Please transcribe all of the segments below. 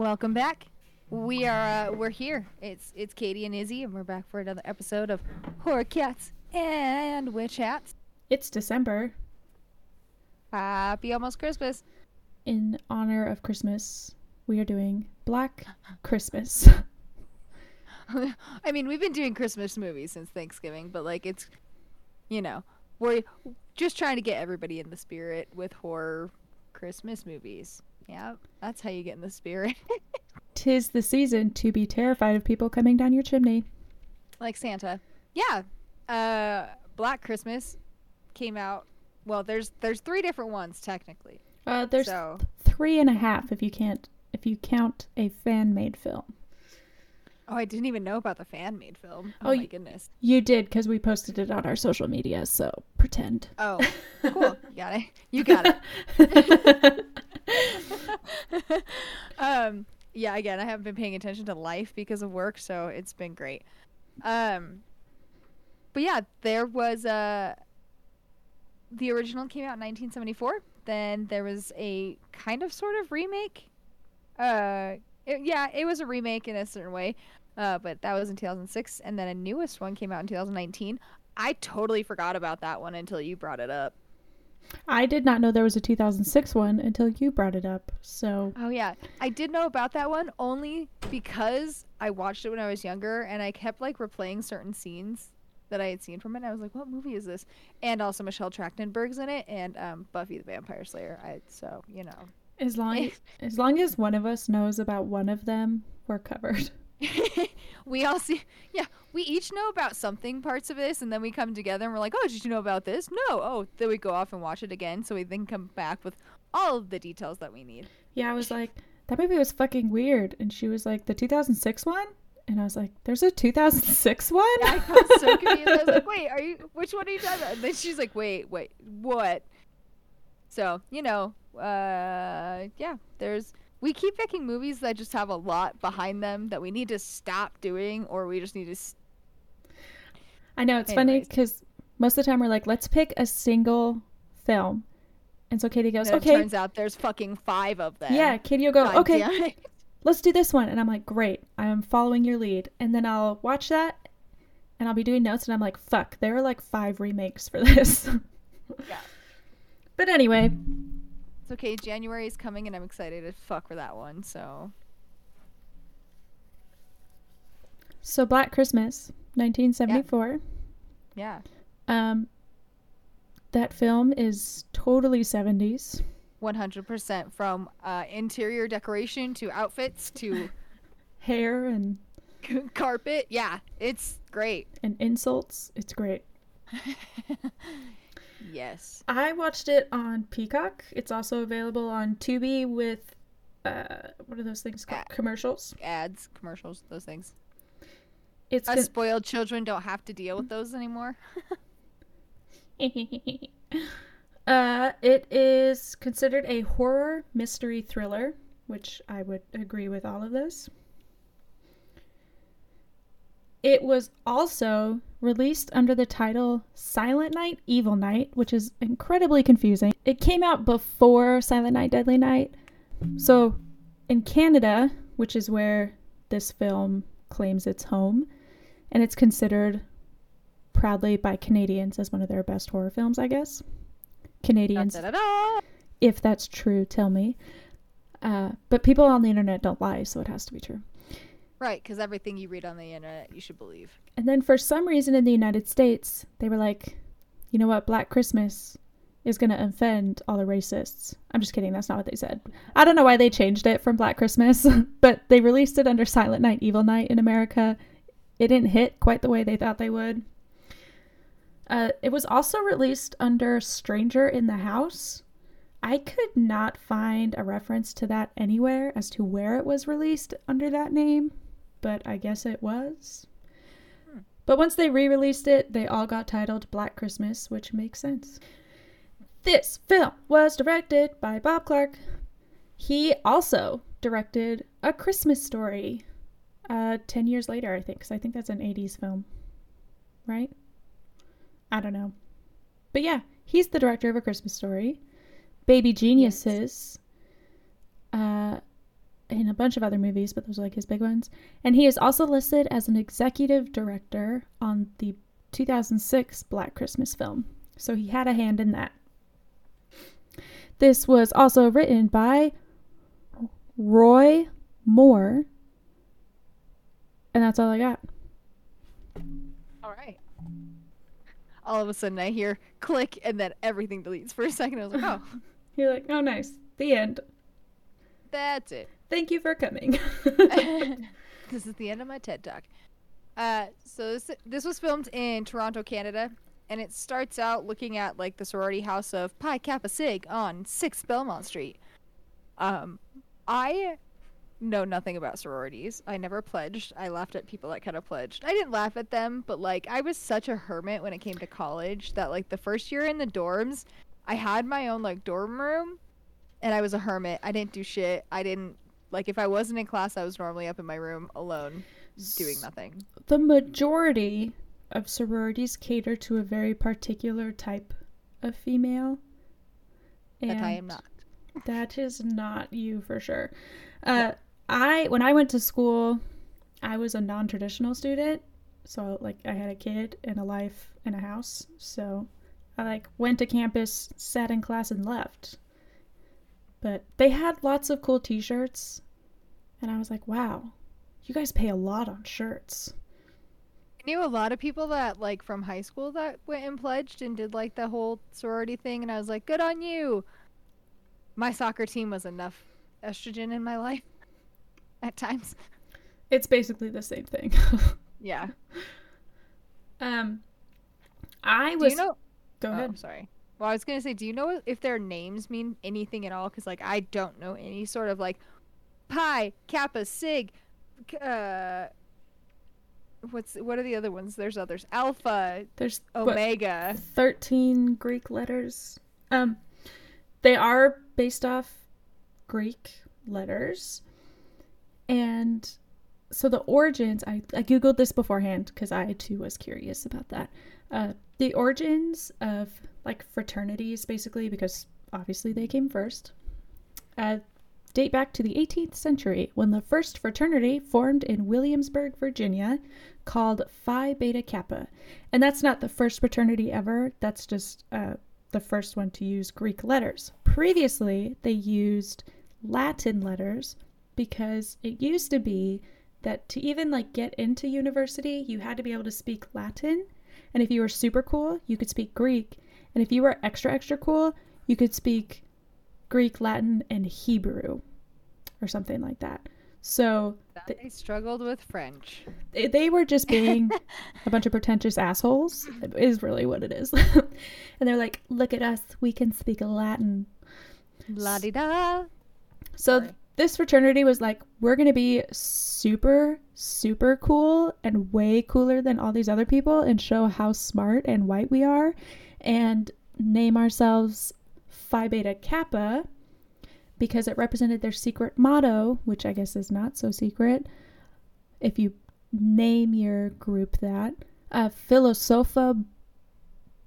Welcome back. We are uh, we're here. It's it's Katie and Izzy, and we're back for another episode of Horror Cats and Witch Hats. It's December. Happy almost Christmas. In honor of Christmas, we are doing Black Christmas. I mean, we've been doing Christmas movies since Thanksgiving, but like it's, you know, we're just trying to get everybody in the spirit with horror Christmas movies. Yeah, that's how you get in the spirit. Tis the season to be terrified of people coming down your chimney. like Santa. Yeah. Uh, Black Christmas came out. Well, there's there's three different ones technically. Uh, there's so three and a half if you can't if you count a fan made film. oh, I didn't even know about the fan made film. Oh, Oh, my goodness. You did because we posted it on our social media, so pretend. Oh, cool. you got it. You got it. um, yeah. Again, I haven't been paying attention to life because of work, so it's been great. Um, but yeah, there was a. The original came out in 1974. Then there was a kind of sort of remake. Uh, it- yeah, it was a remake in a certain way, uh, but that was in 2006. And then a newest one came out in 2019. I totally forgot about that one until you brought it up. I did not know there was a 2006 one until you brought it up. So Oh yeah, I did know about that one only because I watched it when I was younger, and I kept like replaying certain scenes that I had seen from it. And I was like, "What movie is this?" And also Michelle Trachtenberg's in it, and um, Buffy the Vampire Slayer. I so you know, as long as long as one of us knows about one of them, we're covered. we all see. Yeah, we each know about something parts of this, and then we come together and we're like, "Oh, did you know about this?" No. Oh, then we go off and watch it again, so we then come back with all of the details that we need. Yeah, I was like, that movie was fucking weird, and she was like, the 2006 one, and I was like, there's a 2006 one. Yeah, I got so confused. I was like, wait, are you which one are you talking about? And then she's like, wait, wait, what? So, you know, uh yeah, there's we keep picking movies that just have a lot behind them that we need to stop doing or we just need to I know it's funny because most of the time we're like, let's pick a single film, and so Katie goes, okay, it turns out there's fucking 5 of them. yeah. Katie will go, God okay, let's do this one, and I'm like, great, I am following your lead, and then I'll watch that, and I'll be doing notes, and I'm like, fuck, there are like five remakes for this. Yeah. But anyway, It's okay. January is coming and I'm excited as fuck for that one. So, so Black Christmas, 1974. yeah. Um, that film is totally 70s. 100% from uh, interior decoration to outfits to Hair and carpet. Yeah, it's great. and insults. It's great. Yes. I watched it on Peacock. It's also available on Tubi with uh what are those things called? Uh, Commercials. Ads, commercials, those things. It's Us con- spoiled children don't have to deal with those anymore. uh it is considered a horror mystery thriller, which I would agree with all of this. It was also released under the title Silent Night, Evil Night, which is incredibly confusing. It came out before Silent Night, Deadly Night. So, in Canada, which is where this film claims its home, and it's considered proudly by Canadians as one of their best horror films, I guess. Canadians, Da-da-da-da. if that's true, tell me. Uh, but people on the internet don't lie, so it has to be true. Right, because everything you read on the internet, you should believe. And then for some reason in the United States, they were like, you know what, Black Christmas is going to offend all the racists. I'm just kidding, that's not what they said. I don't know why they changed it from Black Christmas, but they released it under Silent Night, Evil Night in America. It didn't hit quite the way they thought they would. Uh, it was also released under Stranger in the House. I could not find a reference to that anywhere as to where it was released under that name, but I guess it was. But once they re released it, they all got titled Black Christmas, which makes sense. This film was directed by Bob Clark. He also directed A Christmas Story uh, 10 years later, I think, because I think that's an 80s film. Right? I don't know. But yeah, he's the director of A Christmas Story, Baby Geniuses, uh, and in a bunch of other movies, but those are like his big ones. And he is also listed as an executive director on the 2006 Black Christmas film. So he had a hand in that. This was also written by Roy Moore. And that's all I got. All right. All of a sudden, I hear click, and then everything deletes. For a second, I was like, "Oh, You're like, oh, nice. The end. that's it." Thank you for coming. this is the end of my TED talk. Uh, so this this was filmed in Toronto, Canada, and it starts out looking at like the sorority house of Pi Kappa Sig on Six Belmont Street. Um, I know nothing about sororities. I never pledged. I laughed at people that kind of pledged. I didn't laugh at them, but like I was such a hermit when it came to college that like the first year in the dorms, I had my own like dorm room, and I was a hermit. I didn't do shit. I didn't like if I wasn't in class, I was normally up in my room alone doing nothing. the majority of sororities cater to a very particular type of female. That I am not. That is not you for sure. Uh, I when I went to school, I was a non-traditional student, so like I had a kid and a life and a house. So I like went to campus, sat in class, and left. But they had lots of cool T-shirts, and I was like, "Wow, you guys pay a lot on shirts." I knew a lot of people that like from high school that went and pledged and did like the whole sorority thing, and I was like, good on you. My soccer team was enough estrogen in my life at times. It's basically the same thing. Yeah. um, I Do was. you know? go oh, ahead. I'm sorry. Well, I was gonna say, do you know if their names mean anything at all? Because like I don't know any sort of like Pi, Kappa, Sig, uh, what's what are the other ones? There's others. Alpha, There's what, Omega. 13 Greek letters. Um, they are based off Greek letters. And so the origins, I, I Googled this beforehand because I too was curious about that. Uh, the origins of like fraternities, basically, because obviously they came first, uh, date back to the 18th century when the first fraternity formed in Williamsburg, Virginia, called Phi Beta Kappa. And that's not the first fraternity ever, that's just uh, the first one to use Greek letters. Previously, they used Latin letters because it used to be that to even like get into university, you had to be able to speak Latin. And if you were super cool, you could speak Greek. And if you were extra extra cool, you could speak Greek, Latin, and Hebrew or something like that. So That they struggled with French. they- they were just being a bunch of pretentious assholes is really what it is and they're like look at us we can speak latin La di da. so Sorry. This fraternity was like we're gonna be super super cool and way cooler than all these other people and show how smart and white we are and name ourselves phi beta kappa because it represented their secret motto which i guess is not so secret if you name your group that uh, philosopha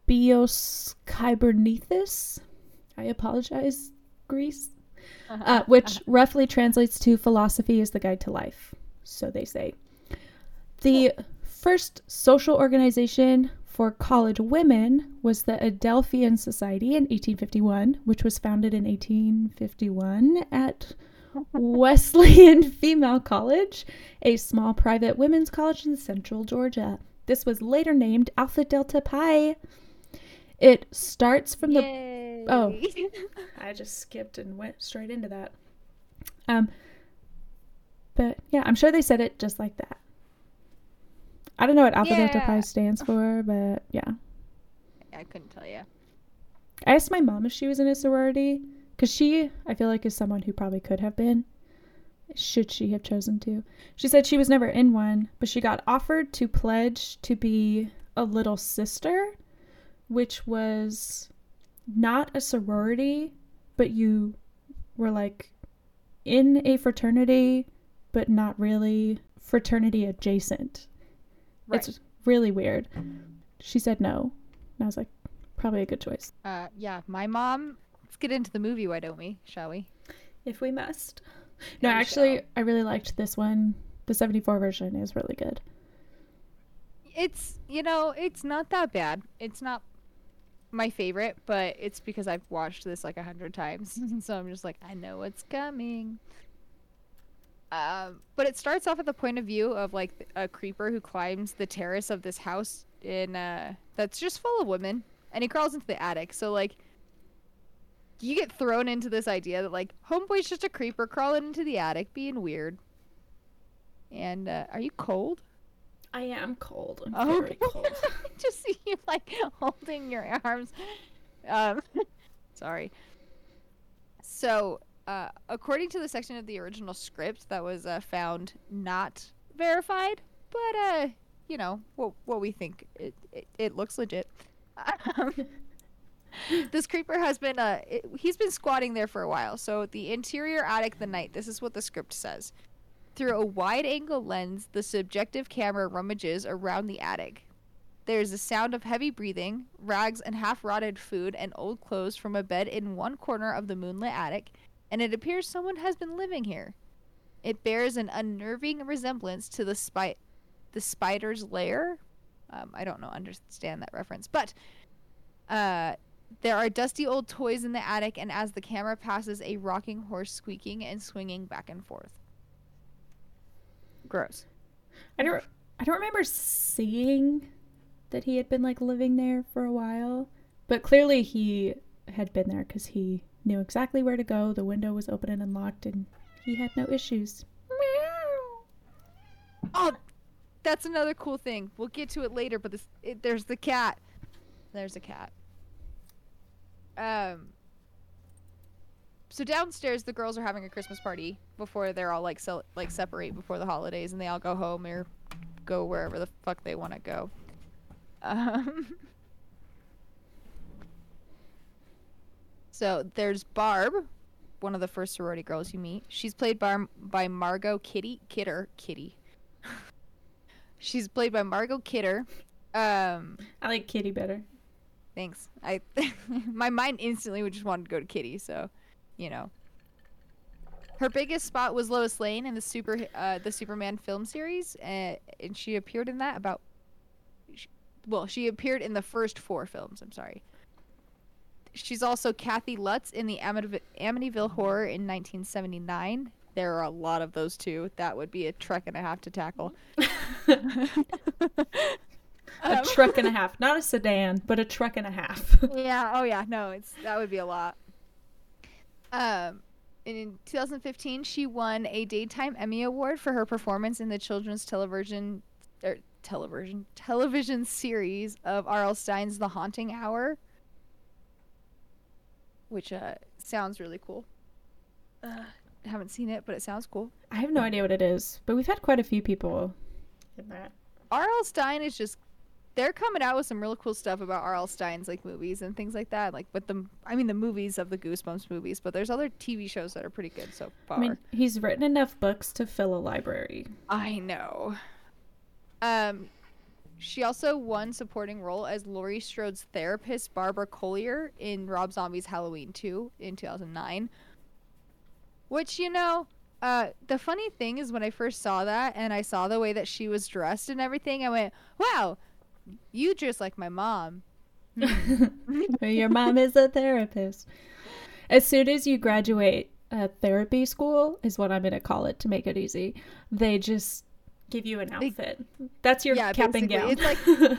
bios kybernethus i apologize greece uh, which roughly translates to philosophy is the guide to life so they say the first social organization for college women was the adelphian society in 1851 which was founded in 1851 at Wesleyan Female College, a small private women's college in central Georgia. This was later named Alpha Delta Pi. It starts from the Yay. Oh. I just skipped and went straight into that. Um but yeah, I'm sure they said it just like that. I don't know what Alpha Delta Pi stands for, but yeah. I couldn't tell you. I asked my mom if she was in a sorority because she, I feel like, is someone who probably could have been, should she have chosen to. She said she was never in one, but she got offered to pledge to be a little sister, which was not a sorority, but you were like in a fraternity, but not really fraternity adjacent. Right. It's really weird. She said no. And I was like, probably a good choice. Uh, yeah, my mom. Let's get into the movie, why don't we? Shall we? If we must. No, Good actually, show. I really liked this one. The 74 version is really good. it's you know it's not that bad. It's not my favorite, but it's because I've watched this like a hundred times, so I'm just like I know what's coming. Um, but it starts off at the point of view of like a creeper who climbs the terrace of this house in uh that's just full of women, and he crawls into the attic. So like. You get thrown into this idea that like homeboy's just a creeper crawling into the attic, being weird. And uh, are you cold? I am cold. I'm Oh, very cold. just see you like holding your arms. Um, sorry. So, uh, according to the section of the original script that was uh, found not verified, but uh, you know what what we think it it, it looks legit. Um, this creeper has been uh it, he's been squatting there for a while. So the interior attic the night. This is what the script says. Through a wide angle lens, the subjective camera rummages around the attic. There's a sound of heavy breathing, rags and half rotted food, and old clothes from a bed in one corner of the moonlit attic, and it appears someone has been living here. It bears an unnerving resemblance to the spy- the spider's lair. Um, I don't know, understand that reference, but uh, there are dusty old toys in the attic, and as the camera passes, a rocking horse squeaking and swinging back and forth. Gross. I don't I don't remember seeing that he had been like living there for a while, but clearly he had been there cuz he knew exactly where to go. The window was open and unlocked and he had no issues. Meow Oh, that's another cool thing. We'll get to it later, but this it, there's the cat. There's a cat. Um. So downstairs, the girls are having a Christmas party before they're all like like separate before the holidays, and they all go home or go wherever the fuck they want to go. Um. So there's Barb, one of the first sorority girls you meet. She's played by by Margot Kitty Kidder Kitty. She's played by Margot Kidder. Um, I like Kitty better. thanks. I my mind instantly would just want to go to Kitty, so you know. Her biggest spot was Lois Lane in the super uh, the Superman film series, uh, and she appeared in that about. sh- Well, she appeared in the first four films. I'm sorry. She's also Kathy Lutz in the Amityville, Amityville Horror in 1979. There are a lot of those too. That would be a trek and a half to tackle. A Um, truck and a half, not a sedan, but a truck and a half. yeah. Oh yeah. No, it's that would be a lot. Um, in 2015, she won a daytime Emmy award for her performance in the children's television or television television series of R.L. Stine's The Haunting Hour, which uh sounds really cool. Uh, haven't seen it, but it sounds cool. I have no idea what it is, but we've had quite a few people in that. R.L. Stine is just they're coming out with some really cool stuff about R.L. Stine's like movies and things like that. Like with the I mean the movies of the Goosebumps movies, but there's other TV shows that are pretty good so far. I mean, he's written enough books to fill a library. I know. Um she also won supporting role as Laurie Strode's therapist Barbara Collier in Rob Zombie's Halloween 2 in 2009. Which you know, uh, the funny thing is when I first saw that and I saw the way that she was dressed and everything, I went, "Wow, you dress like my mom." Your mom is a therapist. As soon as you graduate uh, therapy school, is what I'm going to call it to make it easy. They just give you an outfit. That's your Yeah, cap and gown. It's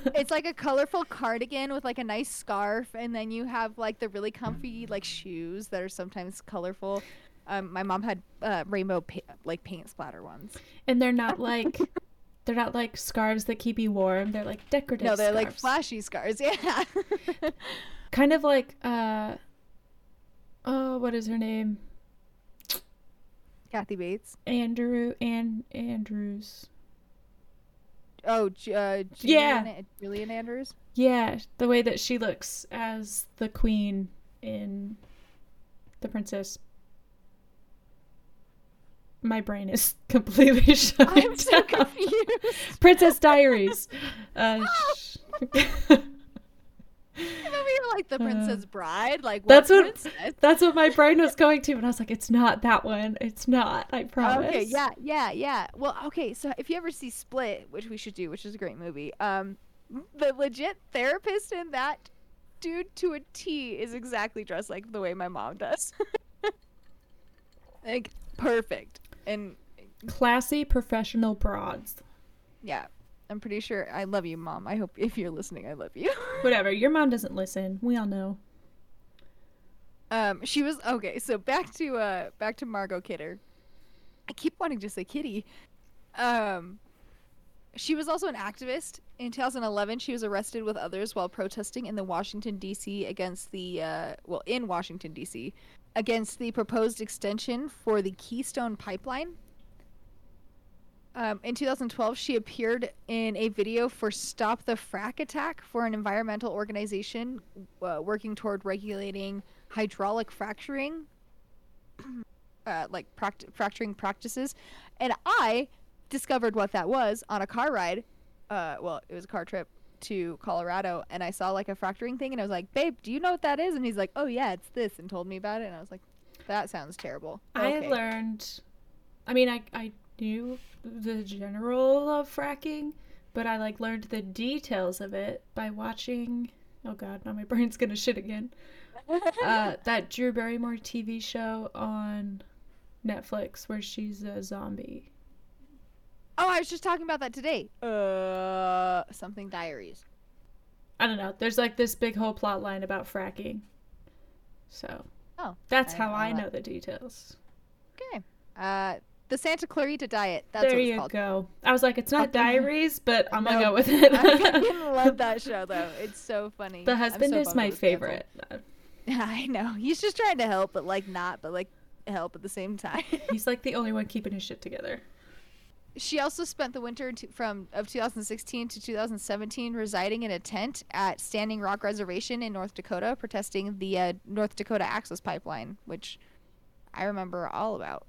It's like a colorful cardigan with like a nice scarf, and then you have like the really comfy like shoes that are sometimes colorful. Um, my mom had uh, rainbow pa- like paint splatter ones. and they're not like they're not like scarves that keep you warm. They're like decorative. No, they're like flashy scarves. Yeah. Kind of like uh oh, what is her name? Kathy Bates. Andrew and Andrews. Oh, uh, Yeah. Julie Andrews. Yeah, the way that she looks as the queen in The Princess my brain is completely shut I'm so down. confused. Princess Diaries. Uh, sh- like the uh, Princess Bride, like what that's what princess? that's what my brain was going to, and I was like, it's not that one, it's not. I promise. Okay, yeah, yeah, yeah. Well, okay, so if you ever see Split, which we should do, which is a great movie, um, the legit therapist in that dude to a T is exactly dressed like the way my mom does. like perfect. And Classy professional broads. yeah, I'm pretty sure I love you, mom. I hope if you're listening, I love you. Whatever. Your mom doesn't listen. We all know. Um, she was okay. So back to uh, back to Margot Kidder. I keep wanting to say Kitty. Um, she was also an activist. In 2011, she was arrested with others while protesting in the Washington D.C. against the uh, well, in Washington D.C. against the proposed extension for the Keystone Pipeline. Um, in 2012, she appeared in a video for Stop the Frack Attack for an environmental organization uh, working toward regulating hydraulic fracturing, uh, like pract- fracturing practices. And I discovered what that was on a car ride. Uh, well, it was a car trip to Colorado, and I saw like a fracturing thing, and I was like, "Babe, do you know what that is?" And he's like, "Oh yeah, it's this," and told me about it, and I was like, "That sounds terrible." I learned. I mean, I I knew the general of fracking, but I like learned the details of it by watching. Oh God, now my brain's gonna shit again. Uh, that Drew Barrymore TV show on Netflix where she's a zombie. Oh, I was just talking about that today. Uh, something diaries. I don't know. There's like this big whole plot line about fracking. So Oh, that's I how didn't know I that. know the details. okay. Uh, the Santa Clarita Diet. That's there what it's you called. go. I was like, it's not diaries, but I'm gonna No, go with it. I fucking love that show though. It's so funny. the husband so is my favorite. I know. He's just trying to help, but like not, but like help at the same time. He's like the only one keeping his shit together. She also spent the winter to, from of 2016 to 2017 residing in a tent at Standing Rock Reservation in North Dakota, protesting the uh, North Dakota Access Pipeline, which I remember all about.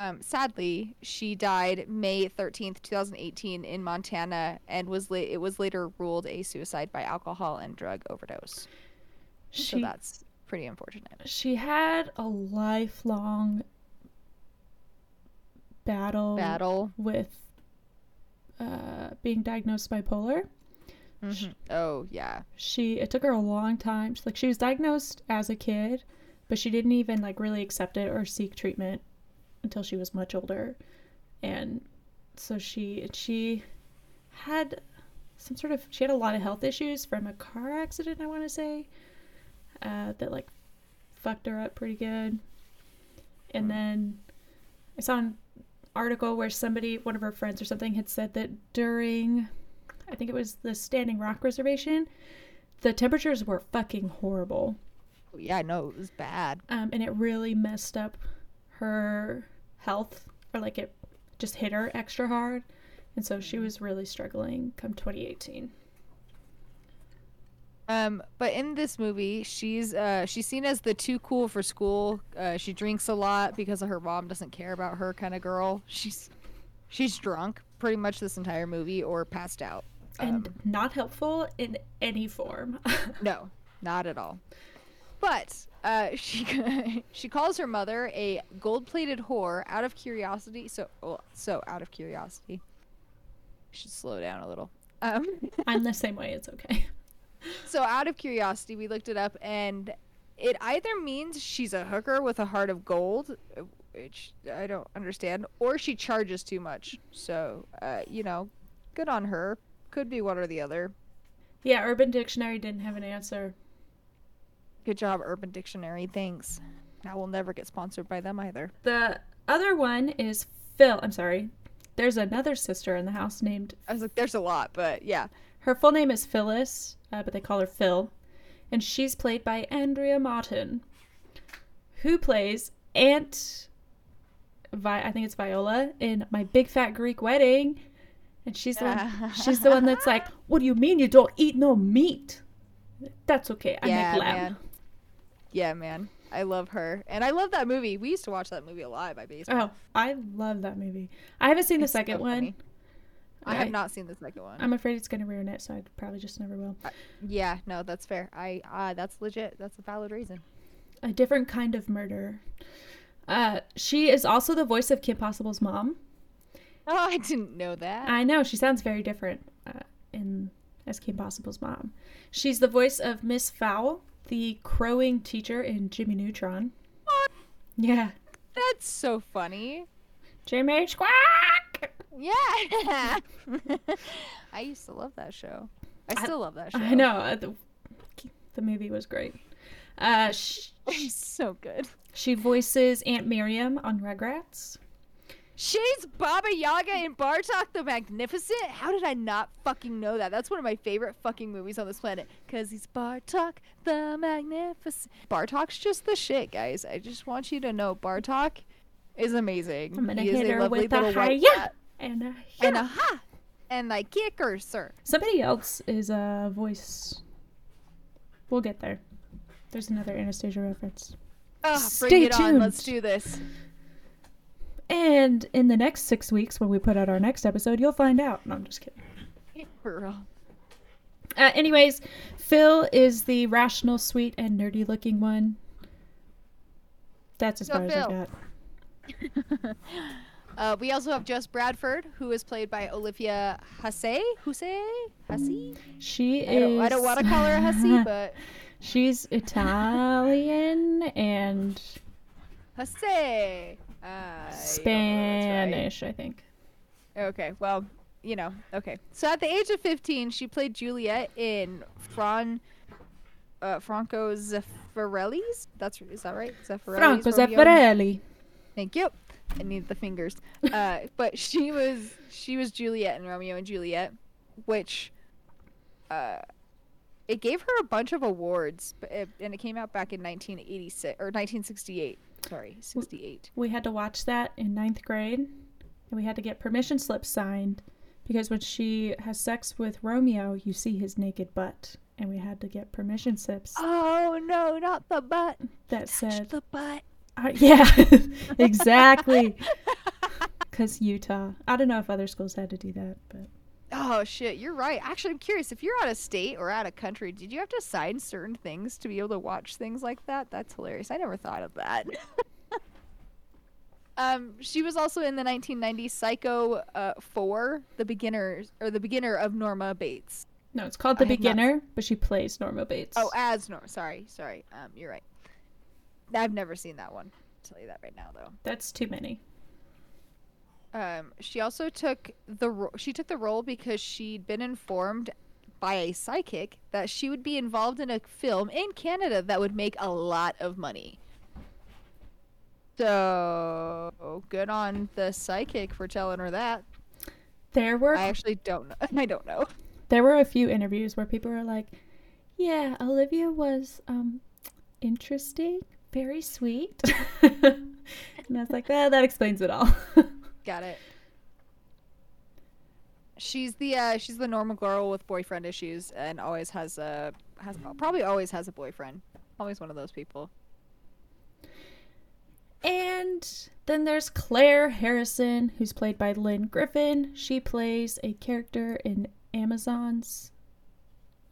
Um, sadly, she died May 13th, 2018, in Montana, and was la- it was later ruled a suicide by alcohol and drug overdose. so that's pretty unfortunate. she had a lifelong battle, Battle. with uh, being diagnosed bipolar. Mhm. Oh yeah. She it took her a long time. She, Like she was diagnosed as a kid, but she didn't even like really accept it or seek treatment until she was much older. And so she she had some sort of she had a lot of health issues from a car accident, I want to say. Uh, that like fucked her up pretty good. And Mm. then I saw an article where somebody, one of her friends or something, had said that during, I think it was the Standing Rock Reservation, the temperatures were fucking horrible. Yeah, I know it was bad. Um, and it really messed up her health, or like it just hit her extra hard. And so she was really struggling come 2018. Um, but in this movie, she's uh she's seen as the too cool for school. Uh, she drinks a lot because her mom doesn't care about her kind of girl. She's she's drunk pretty much this entire movie or passed out. And Um, not helpful in any form. no, not at all. But uh, she she calls her mother a gold-plated whore out of curiosity. So well, so out of curiosity. Should slow down a little. Um, I'm the same way, it's okay. So out of curiosity, we looked it up, and it either means she's a hooker with a heart of gold, which I don't understand, or she charges too much. So, uh, you know, good on her. Could be one or the other. Yeah, Urban Dictionary didn't have an answer. Good job, Urban Dictionary. Thanks. Now we'll never get sponsored by them either. The other one is Phil. I'm sorry. There's another sister in the house named. I was like, there's a lot, but yeah. Her full name is Phyllis, uh, but they call her Phil. And she's played by Andrea Martin, who plays Aunt. Vi- I think it's Viola in My Big Fat Greek Wedding. And she's the one, she's the one that's like, "What do you mean you don't eat no meat?" That's okay. I yeah, make lamb. man. Yeah, man. I love her, and I love that movie. We used to watch that movie a lot by basement. Oh, I love that movie. I haven't seen the It's so second one. I have not seen the second one. I'm afraid it's gonna ruin it, so I probably just never will. yeah, no, that's fair. I uh, that's legit. That's a valid reason. A different kind of murder. Uh, she is also the voice of Kim Possible's mom. Oh, I didn't know that. I know she sounds very different uh, in as Kim Possible's mom. She's the voice of Miss Fowl, the crowing teacher in Jimmy Neutron. What? Yeah, That's so funny. Jimmy Yeah. I used to love that show. I I- still love that show. I know uh, the, the movie was great. Uh, sh- It's so good. she voices Aunt Miriam on Rugrats. She's Baba Yaga in Bartok the Magnificent. How did I not fucking know that? That's one of my favorite fucking movies on this planet. Cause he's Bartok the Magnificent. Bartok's just the shit, guys. I just want you to know Bartok is amazing. I'm gonna he hit a her with a hi-ya. cat. And uh, And a ha! And I kick her, sir. somebody else is a voice. We'll get there. There's another Anastasia reference. Oh, Stay bring it on. Let's do this. And in the next six weeks, when we put out our next episode, you'll find out. No, I'm just kidding. For real. Uh, anyways, Phil is the rational, sweet, and nerdy looking one. That's as far as I got. Uh, we also have Jess Bradford, who is played by Olivia Hussey. Hussey? Hussey? She I is. don't, I don't want to call her a hussy, but She's Italian and hussy. Uh, I don't know if that's right. Spanish, I think. Okay, well, you know, okay. So at the age of 15, she played Juliet in Fran, uh, Franco Zeffirelli's. That's is that right? Zeffirelli's Franco Zeffirelli. Thank you. I need the fingers. Uh, but she was she was Juliet in Romeo and Juliet, which uh, it gave her a bunch of awards, but it, and it came out back in 1986 or 1968. Sorry, 68. We had to watch that in ninth grade, and we had to get permission slips signed because when she has sex with Romeo, you see his naked butt, and we had to get permission slips Oh no, not the butt. that Touch said, the butt. Uh, "Yeah, exactly." Because Utah, I don't know if other schools had to do that, but Oh shit, you're right. Actually, I'm curious if you're out of state or out of country, did you have to sign certain things to be able to watch things like that? That's hilarious. I never thought of that. um, she was also in the 1990 Psycho uh, 4, the beginner or the beginner of Norma Bates. no, it's called The I have not Beginner, but she plays Norma Bates. Oh, as Norma. Sorry, sorry. Um, you're right. I've never seen that one. I'll tell you that right now, though. that's too many. Um, she also took the ro- she took the role because she'd been informed by a psychic that she would be involved in a film in Canada that would make a lot of money. So good on the psychic for telling her that. There were I actually don't know. I don't know. there were a few interviews where people were like, "Yeah, Olivia was um interesting, very sweet," and I was like, "Ah, that explains it all." Got it. She's the uh, she's the normal girl with boyfriend issues and always has a has probably always has a boyfriend. Always one of those people. and then there's Claire Harrison, who's played by Lynne Griffin. She plays a character in Amazon's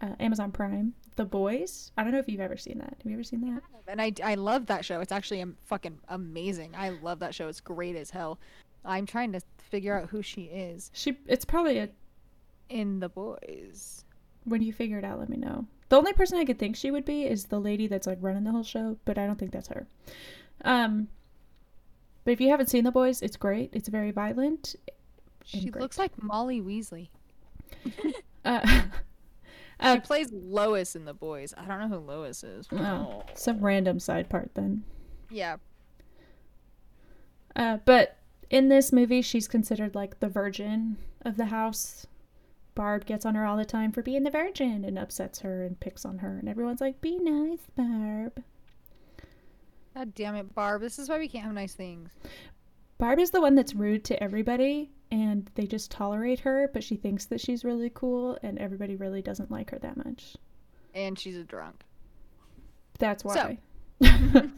uh, Amazon Prime, The Boys. I don't know if you've ever seen that. Have you ever seen that? And I, I love that show. It's actually fucking amazing. I love that show. It's great as hell. I'm trying to figure out who she is She. It's probably a. in The Boys. When you figure it out, let me know. The only person I could think she would be is the lady that's like running the whole show, but I don't think that's her. Um, but if you haven't seen The Boys, it's great. It's very violent. She great. looks like Molly Weasley. Uh, she uh, plays Lois in The Boys. I don't know who Lois is. oh, some random side part then. Yeah. Uh, but in this movie, she's considered like the virgin of the house. Barb gets on her all the time for being the virgin and upsets her and picks on her, and everyone's like, "Be nice, Barb." God damn it, Barb. This is why we can't have nice things. Barb is the one that's rude to everybody, and they just tolerate her, but she thinks that she's really cool, and everybody really doesn't like her that much. And she's a drunk. That's why.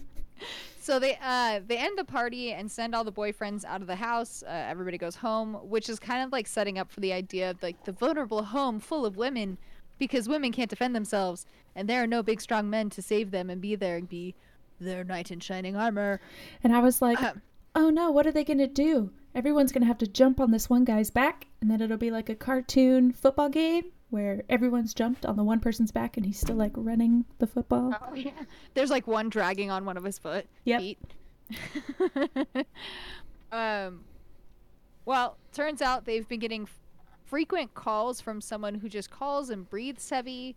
So they uh they end the party and send all the boyfriends out of the house. Uh, everybody goes home, which is kind of like setting up for the idea of like the vulnerable home full of women, because women can't defend themselves, and there are no big strong men to save them and be there and be their knight in shining armor. And I was like, Ahem. Oh no, what are they going to do? Everyone's going to have to jump on this one guy's back, and then it'll be like a cartoon football game where everyone's jumped on the one person's back and he's still like running the football. Oh yeah. There's like one dragging on one of his foot. Yep. Feet. um. Well, turns out they've been getting f- frequent calls from someone who just calls and breathes heavy.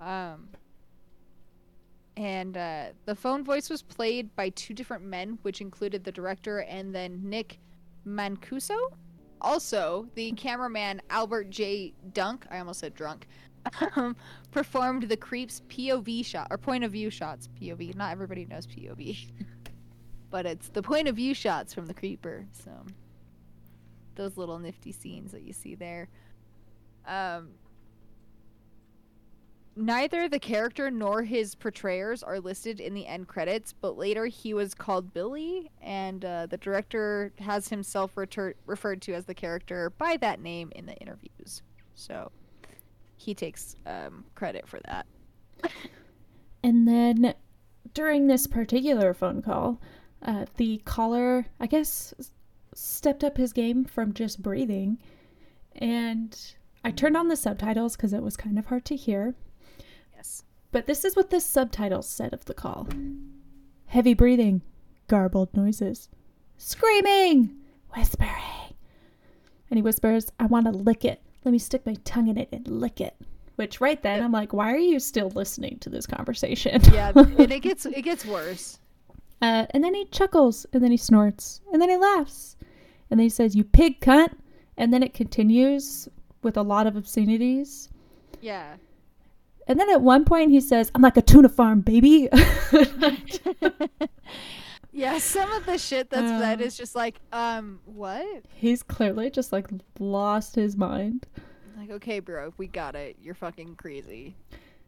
Um. And uh, the phone voice was played by two different men, which included the director and then Nick Mancuso. Also, the cameraman Albert J. Dunk, I almost said drunk, um, performed the creep's POV shot or point of view shots. POV. Not everybody knows POV, but it's the point of view shots from the creeper. So those little nifty scenes that you see there. Um, neither the character nor his portrayers are listed in the end credits, but later he was called Billy, and uh, the director has himself retur- referred to as the character by that name in the interviews. So he takes um, credit for that. And then during this particular phone call, uh, the caller, I guess, stepped up his game from just breathing. And I turned on the subtitles because it was kind of hard to hear. But this is what the subtitles said of the call heavy breathing, garbled noises, screaming, whispering. And he whispers, I want to lick it. Let me stick my tongue in it and lick it. Which right then I'm like, why are you still listening to this conversation? Yeah, and it gets it gets worse. Uh, and then he chuckles, and then he snorts, and then he laughs, and then he says, "You pig cunt," and then it continues with a lot of obscenities. Yeah. And then at one point he says, "I'm like a tuna farm, baby." Yeah, some of the shit that's said Um. is just like, um, what? He's clearly just like lost his mind. Like, okay, bro, we got it. You're fucking crazy.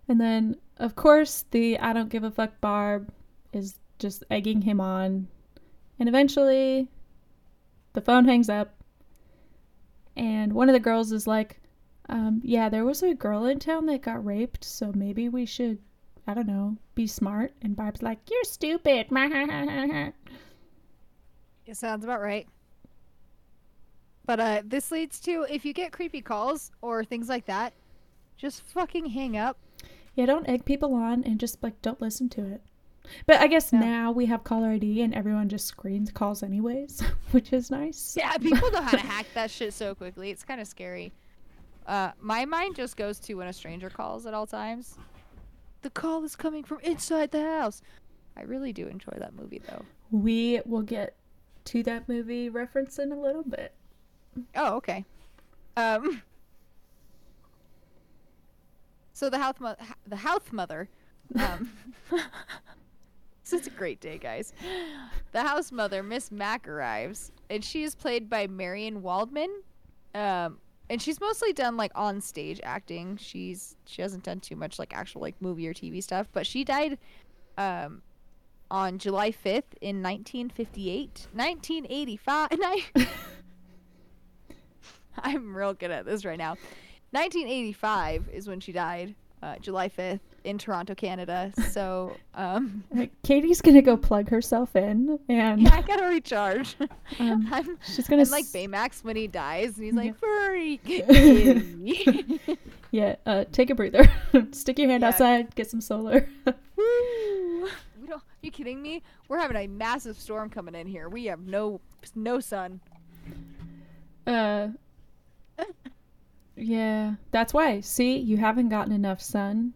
And then, of course, the I don't give a fuck Barb is just egging him on. And eventually, the phone hangs up. And one of the girls is like, um, Yeah, there was a girl in town that got raped, so maybe we should, I don't know, be smart. And Barb's like, You're stupid. It sounds about right. But uh, this leads to if you get creepy calls or things like that, just fucking hang up. yeah, don't egg people on and just like don't listen to it. But I guess Yeah. now we have caller ID and everyone just screens calls anyways, which is nice. Yeah, people know how to hack that shit so quickly. It's kind of scary. Uh, my mind just goes to when a stranger calls at all times. The call is coming from inside the house. I really do enjoy that movie though. We will get to that movie reference in a little bit. Oh, okay. Um. So the house mo- the house mother, um, this is a great day, guys. The house mother, Miss Mac, arrives, and she is played by Marian Waldman. Um, and she's mostly done like on stage acting. She's she hasn't done too much like actual like movie or TV stuff. But she died, um, on July fifth in nineteen fifty eight, nineteen eighty five. I'm real good at this right now. 1985 is when she died, uh, July 5th in Toronto, Canada. So, um, Katie's gonna go plug herself in, and yeah, I gotta recharge. Um, I'm, she's gonna I'm like Baymax when he dies, and he's like, "Freak." yeah, uh, take a breather, stick your hand Yeah. outside, get some solar. Woo! We don't. you kidding me? We're having a massive storm coming in here. We have no no sun. uh, yeah, that's why. See, you haven't gotten enough sun.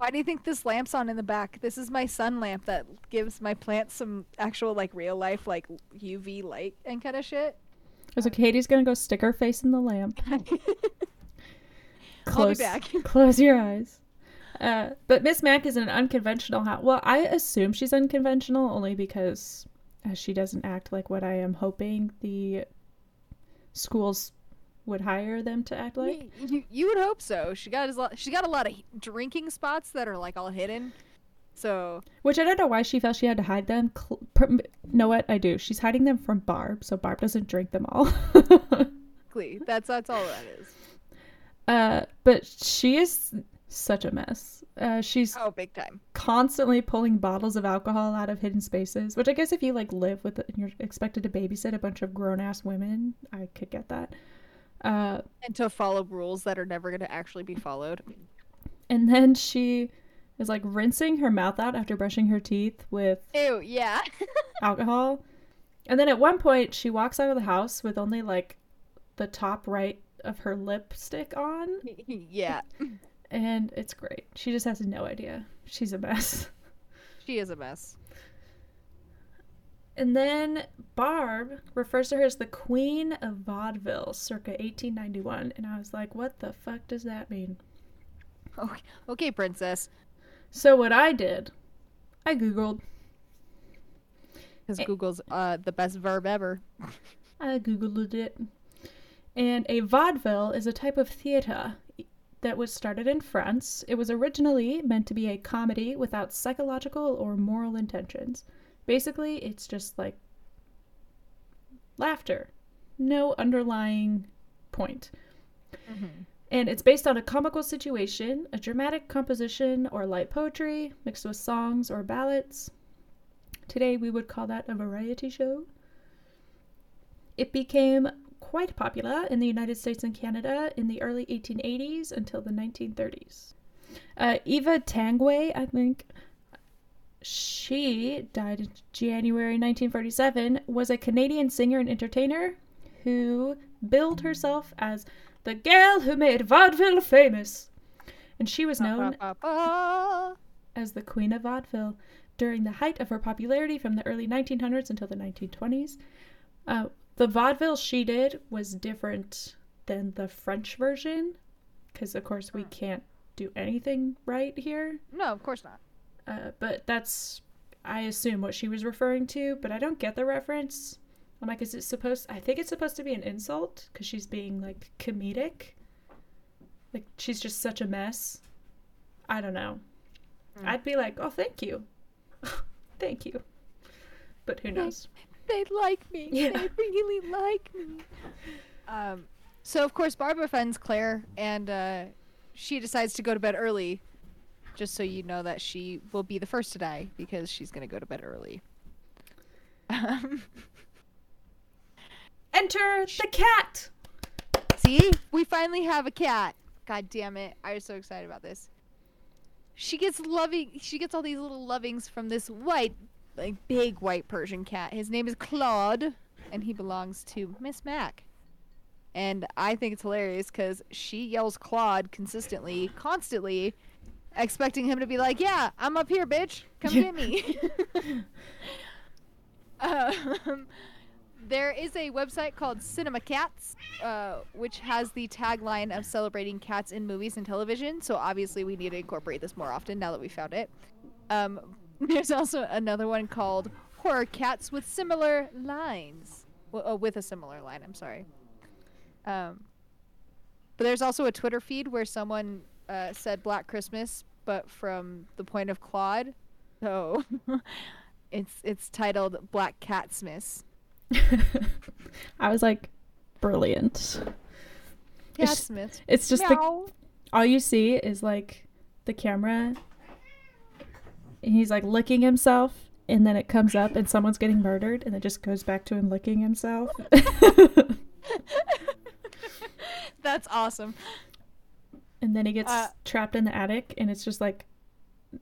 Why do you think this lamp's on in the back? This is my sun lamp that gives my plants some actual like real life like UV light and kind of shit. So Katie's gonna go stick her face in the lamp. Close, back. close your eyes. Uh, but Miss Mac is an unconventional house. Well, I assume she's unconventional only because uh, she doesn't act like what I am hoping the schools would hire them to act like. You, you would hope so. She got a lot. She got a lot of drinking spots that are like all hidden. So Which I don't know why she felt she had to hide them. Cl- pr- know what I do? She's hiding them from Barb, so Barb doesn't drink them all. Glee. That's that's all that is. uh, but she is such a mess. Uh, she's Oh, big time. constantly pulling bottles of alcohol out of hidden spaces. Which I guess if you like live with, and you're expected to babysit a bunch of grown ass women, I could get that. Uh, And to follow rules that are never going to actually be followed. and then she is like rinsing her mouth out after brushing her teeth with Ew, yeah. alcohol. And then at one point, she walks out of the house with only like the top right of her lipstick on, yeah. and it's great. She just has no idea. She's a mess. She is a mess. And then Barb refers to her as the Queen of Vaudeville circa 1891. And I was like, what the fuck does that mean? Okay, okay, princess. So, what I did, I Googled. Because. Google's uh the best verb ever. I Googled it. And a vaudeville is a type of theater that was started in France. It was originally meant to be a comedy without psychological or moral intentions. Basically, it's just like laughter, no underlying point. And it's based on a comical situation, a dramatic composition, or light poetry mixed with songs or ballads. Today, we would call that a variety show. It became quite popular in the United States and Canada in the early 1880s until the 1930s. Uh, Eva Tanguay, I think, she died in January 1947, was a Canadian singer and entertainer who billed herself as the girl who made vaudeville famous. And she was known Ba-ba-ba. as the Queen of Vaudeville during the height of her popularity from the early 1900s until the 1920s. Uh, the vaudeville she did was different than the French version, because of course we can't do anything right here. No, of course not. Uh, but that's, I assume, what she was referring to, but I don't get the reference. I'm like, is it supposed? I think it's supposed to be an insult because she's being like comedic. Like she's just such a mess. I don't know. Mm. I'd be like, oh, thank you, thank you. But who knows? They like me. Yeah. They really like me. Um, so of course Barbara offends Claire, and uh, she decides to go to bed early, just so you know that she will be the first to die because she's gonna go to bed early. Um, Enter the cat. see, we finally have a cat. God damn it! I was so excited about this. She gets loving. She gets all these little lovings from this white, like big white Persian cat. His name is Claude, and he belongs to Miss Mac. And I think it's hilarious because she yells Claude consistently, constantly, expecting him to be like, "Yeah, I'm up here, bitch. Come Yeah. get me." um, there is a website called Cinema Cats, uh, which has the tagline of celebrating cats in movies and television. So obviously, we need to incorporate this more often now that we found it. Um, there's also another one called Horror Cats with similar lines. W- uh, with a similar line, I'm sorry. Um, but there's also a Twitter feed where someone uh, said Black Christmas, but from the point of Claude. So it's it's titled Black Cat Smiths. I was like, brilliant. Cat It's-. It's just the all you see is like the camera and he's like licking himself and then it comes up and someone's getting murdered and it just goes back to him licking himself That's awesome. And then he gets Uh, trapped in the attic and it's just like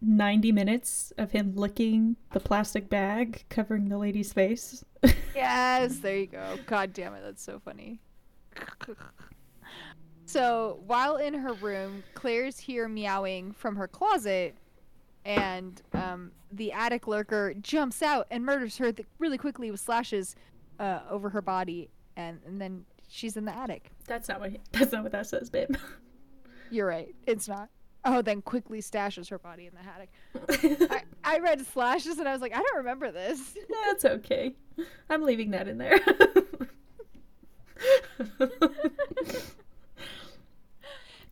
90 minutes of him licking the plastic bag covering the lady's face Yes, there you go. God damn it, that's so funny. so while in her room, Claire's here meowing from her closet, and um, the attic lurker jumps out and murders her th- really quickly with slashes uh, over her body, and, and then she's in the attic. that's not what he, that's not what that says babe You're right, it's not. Oh, then quickly stashes her body in the attic. I, I read slashes and I was like, I don't remember this. that's okay i'm leaving that in there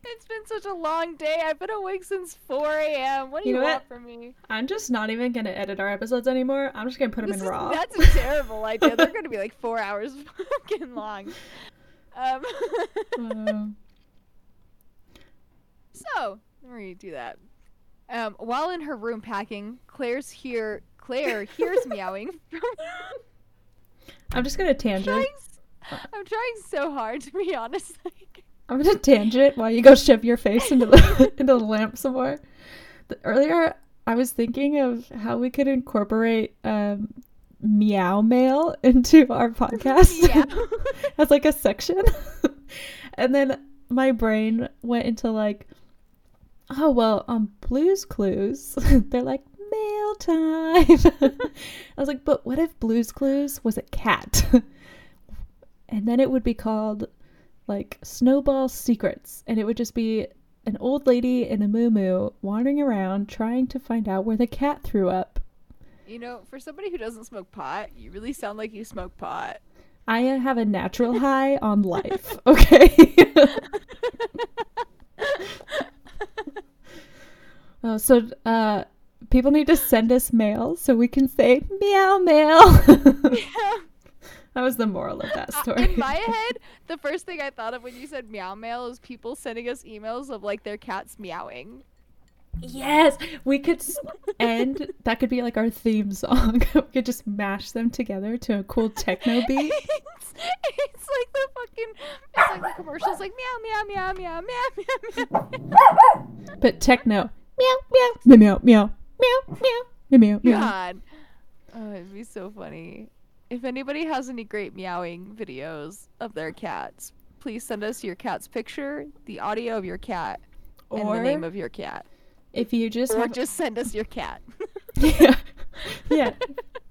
It's been such a long day. I've been awake since 4 a.m. What do You you, know want what? from me? I'm just not even gonna edit our episodes anymore. I'm just gonna put them This in is- raw. That's a terrible idea. They're going to be like four hours fucking long. Um, Um, so, let me do that. Um, while in her room packing, Claire's hear Claire hears meowing from I'm just gonna I'm tangent. trying, s- I'm trying so hard to be honest. Like, I'm gonna tangent while you go shove your face into the into the lamp some more. The, earlier, I was thinking of how we could incorporate um, meow mail into our podcast Yeah. as like a section, and then my brain went into like, oh well, on Blue's Clues, they're like mail time. I was like, but what if Blue's Clues was a cat? and then it would be called like Snowball Secrets, and it would just be an old lady in a moo wandering around trying to find out where the cat threw up. you know, for somebody who doesn't smoke pot, you really sound like you smoke pot. I have a natural high on life, okay? Oh, so uh, people need to send us mail so we can say meow mail. Yeah. that was the moral of that story. In my head, the first thing I thought of when you said meow mail is people sending us emails of like their cats meowing. Yes, we could end. That could be like our theme song. we could just mash them together to a cool techno beat. it's, it's like the fucking it's like the commercials like meow meow meow meow meow meow meow. But techno meow, meow, meow, meow, meow, meow, meow, meow. God. Oh, it'd be so funny. If anybody has any great meowing videos of their cats, please send us your cat's picture, the audio of your cat, or and the name of your cat. If you just or have... just send us your cat. yeah, yeah.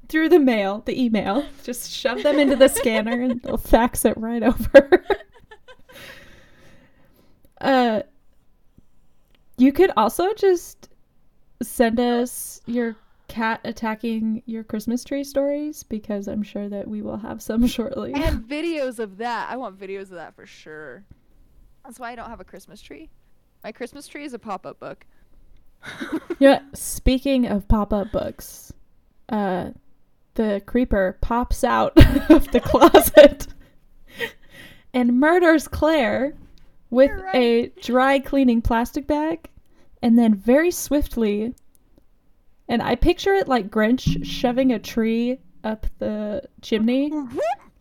Through the mail, the email, just shove them into the scanner and they'll fax it right over. uh, you could also just send us your cat attacking your Christmas tree stories because I'm sure that we will have some shortly. and videos of that. I want videos of that for sure. That's why I don't have a Christmas tree. My Christmas tree is a pop-up book. Yeah, speaking of pop-up books, uh the creeper pops out of the closet and murders Claire with right. a dry cleaning plastic bag and then very swiftly and I picture it like Grinch shoving a tree up the chimney.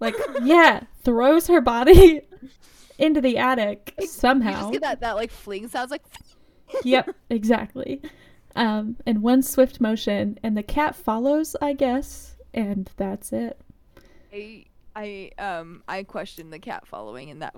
Like, yeah, throws her body into the attic You somehow. just get that that like fling sounds like yep, exactly. Um, in one swift motion, and the cat follows, I guess, and that's it. I I um I question the cat following in that.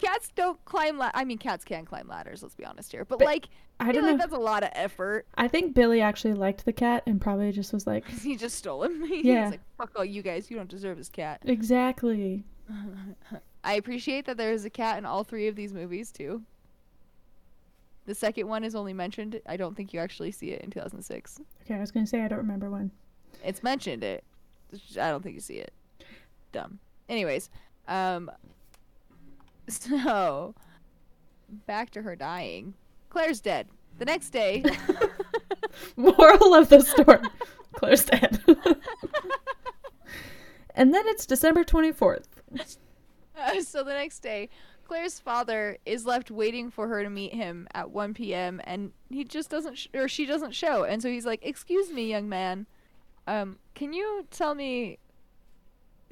Cats don't climb. La- I mean, cats can climb ladders. Let's be honest here, but, But like I don't feel like know. that's a lot of effort. I think Billy actually liked the cat and probably just was like, he just stole him. He's Yeah. like, fuck all you guys. You don't deserve this cat. exactly. I appreciate that there is a cat in all three of these movies too. The second one is only mentioned. I don't think you actually see it in 2006. Okay, I was gonna say I don't remember when. It's mentioned it. I don't think you see it. Dumb. Anyways, um so back to her dying. Claire's dead. The next day Moral of the story: Claire's dead. and then it's December twenty fourth. Uh, so the next day, Claire's father is left waiting for her to meet him at 1 p.m. and he just doesn't sh- or she doesn't show. And so he's like, "Excuse me, young man. Um, can you tell me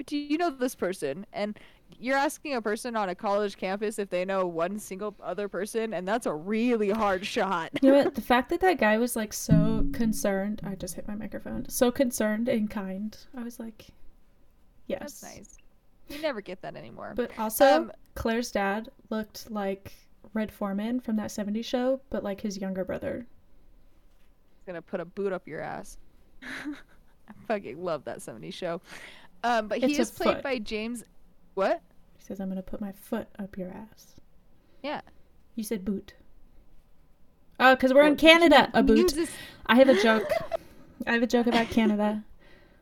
do you know this person?" And you're asking a person on a college campus if they know one single other person, and that's a really hard shot. You know what? The fact that that guy was like so concerned. I just hit my microphone. So concerned and kind. I was like, yes. That's nice. You never get that anymore. But also, Um, Claire's dad looked like Red Foreman from that 70s show, but like his younger brother. He's gonna put a boot up your ass. I fucking love that 70s show. Um, but he It's is played foot. by James. What? He says, I'm going to put my foot up your ass. Yeah. You said boot. Oh, because we're in Canada. A boot. I have a joke. I have a joke about Canada.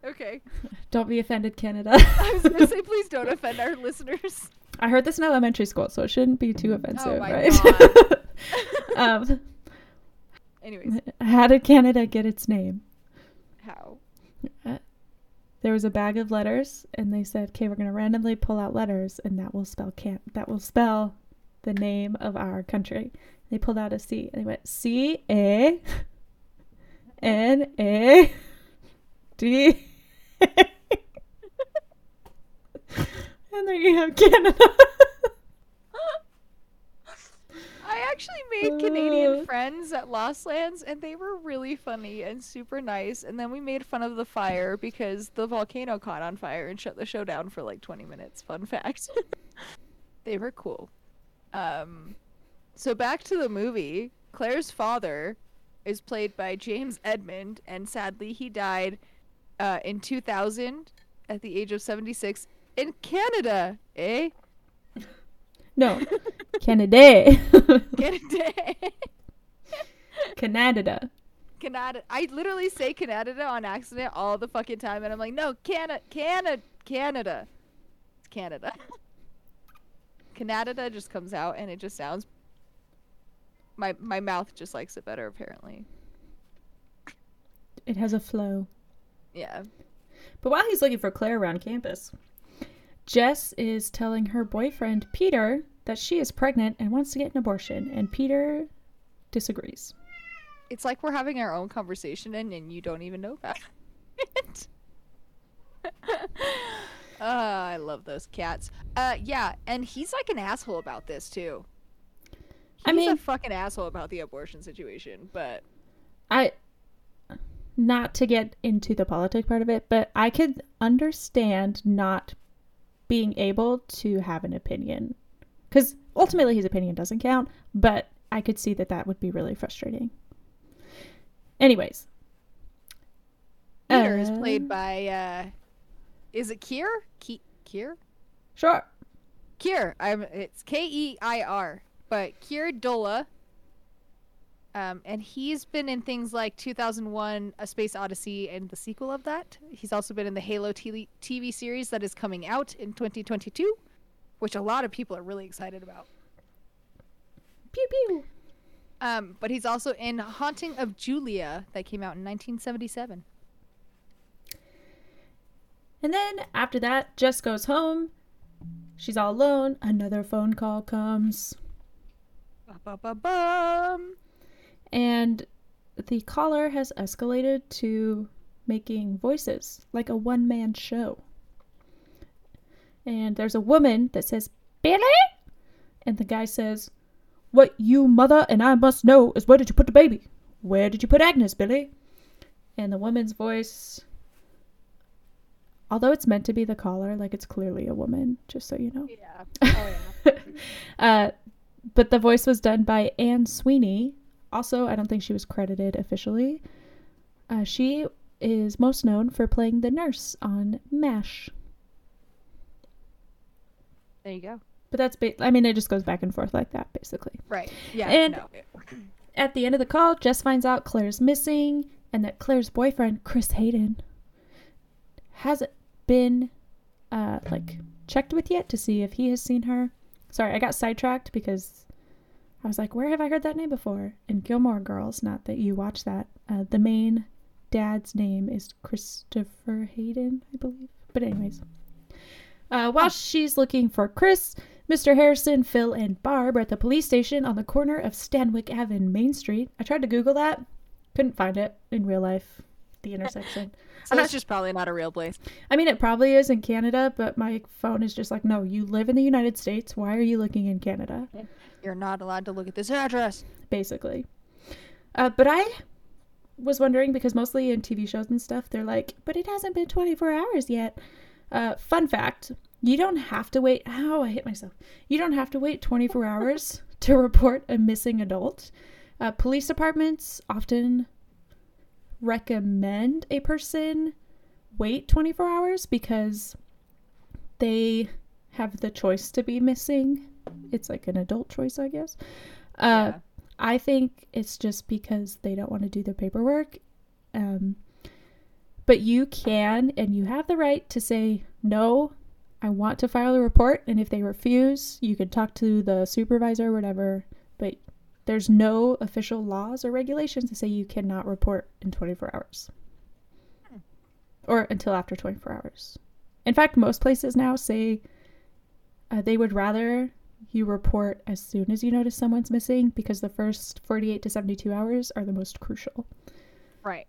Okay. Don't be offended, Canada. I was gonna say, please don't offend our listeners. I heard this in elementary school, so it shouldn't be too offensive, Oh right? Um, Anyways, how did Canada get its name? how? There was a bag of letters, and they said, "Okay, we're gonna randomly pull out letters, and that will spell can that will spell the name of our country." They pulled out a C, and they went C A N A D, and there you have Canada. I actually made Canadian friends at Lost Lands, and they were really funny and super nice. And then we made fun of the fire because the volcano caught on fire and shut the show down for like 20 minutes. Fun fact. they were cool. Um, so back to the movie. Claire's father is played by James Edmond, and sadly he died uh, in 2000 at the age of 76 in Canada. Eh? No, Canada, Canada. Canada. Canada. I literally say Canada on accident all the fucking time, and I'm like, no, Canada, Canada, Canada, it's Canada. Canada just comes out, and it just sounds. My my mouth just likes it better, apparently. It has a flow. Yeah. But while he's looking for Claire around campus, Jess is telling her boyfriend Peter that she is pregnant and wants to get an abortion, and Peter disagrees. It's like we're having our own conversation, and, and you don't even know about it. Ah, I love those cats. Uh, yeah, and he's like an asshole about this too. He's I mean- a fucking asshole about the abortion situation, but I not to get into the politic part of it, but I could understand not being able to have an opinion cuz ultimately his opinion doesn't count, but I could see that that would be really frustrating. Anyways, Peter is Uh, played by uh is it Kier? Ki- Kier? Sure. Kier. I'm it's K E I R. But Keir Dullea. Um, and he's been in things like 2001 A Space Odyssey and the sequel of that. He's also been in the Halo TV series that is coming out in 2022, which a lot of people are really excited about. Pew pew. Um, but he's also in Haunting of Julia that came out in 1977. And then after that, Jess goes home. She's all alone. Another phone call comes. Ba-ba-ba-bum. And the caller has escalated to making voices like a one man show. And there's a woman that says, Billy? And the guy says, What you mother and I must know is where did you put the baby? Where did you put Agnes, Billy? And the woman's voice, although it's meant to be the caller, like it's clearly a woman, just so you know. Yeah. Oh, yeah. uh, but the voice was done by Anne Sweeney. Also, I don't think she was credited officially. Uh, she is most known for playing the nurse on MASH. There you go. But that's, ba- I mean, it just goes back and forth like that, basically. Right. Yeah. And- no. At the end of the call, Jess finds out Claire's missing and that Claire's boyfriend, Chris Hayden, hasn't been uh, like checked with yet to see if he has seen her. Sorry, I got sidetracked because I was like, where have I heard that name before? In Gilmore Girls, not that you watch that. Uh, the main dad's name is Christopher Hayden, I believe. But, anyways. Uh, while she's looking for Chris, Mr. Harrison, Phil, and Barb are at the police station on the corner of Stanwick Ave and Main Street. I tried to Google that, couldn't find it in real life, the intersection. So that's just probably not a real place. I mean, it probably is in Canada, but my phone is just like, no, you live in the United States. Why are you looking in Canada? You're not allowed to look at this address. Basically. Uh, but I was wondering because mostly in TV shows and stuff, they're like, but it hasn't been 24 hours yet. Uh, fun fact you don't have to wait. Ow, I hit myself. You don't have to wait 24 hours to report a missing adult. Uh, police departments often recommend a person wait 24 hours because they have the choice to be missing. It's like an adult choice, I guess. Uh, Yeah. I think it's just because they don't want to do the paperwork. Um, but you can and you have the right to say, no, I want to file a report. And if they refuse, you can talk to the supervisor or whatever. But there's no official laws or regulations that say you cannot report in 24 hours or until after 24 hours. In fact, most places now say uh, they would rather you report as soon as you notice someone's missing because the first 48 to 72 hours are the most crucial. Right.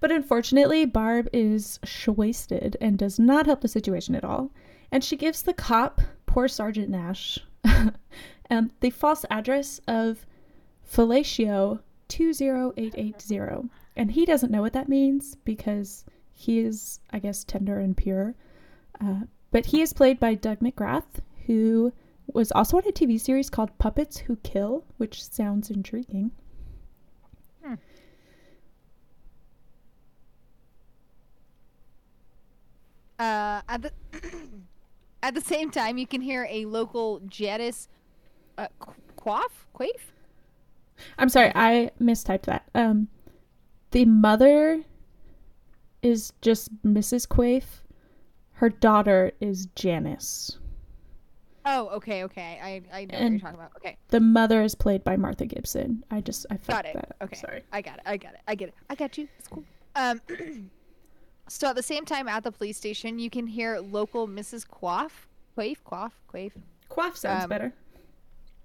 But unfortunately, Barb is wasted and does not help the situation at all. And she gives the cop, poor Sergeant Nash, um, the false address of Fellatio 20880. And he doesn't know what that means because he is, I guess, tender and pure. Uh, but he is played by Doug McGrath, who was also on a TV series called Puppets Who Kill, which sounds intriguing. Hmm. Uh, at the at the same time, you can hear a local Jadis uh, quaff quaif. I'm sorry, I mistyped that. Um, the mother is just Mrs. Quaife. Her daughter is Janice. Oh, okay, okay. I I know what you're talking about. Okay, The mother is played by Martha Gibson. I just I got it. that. Okay, Sorry. I got it. I got it. I get it. I got you. It's cool. Um, so at the same time at the police station, you can hear local Mrs. Quaff, Quaif, Quaff, Quaif. Quaff sounds Um, better.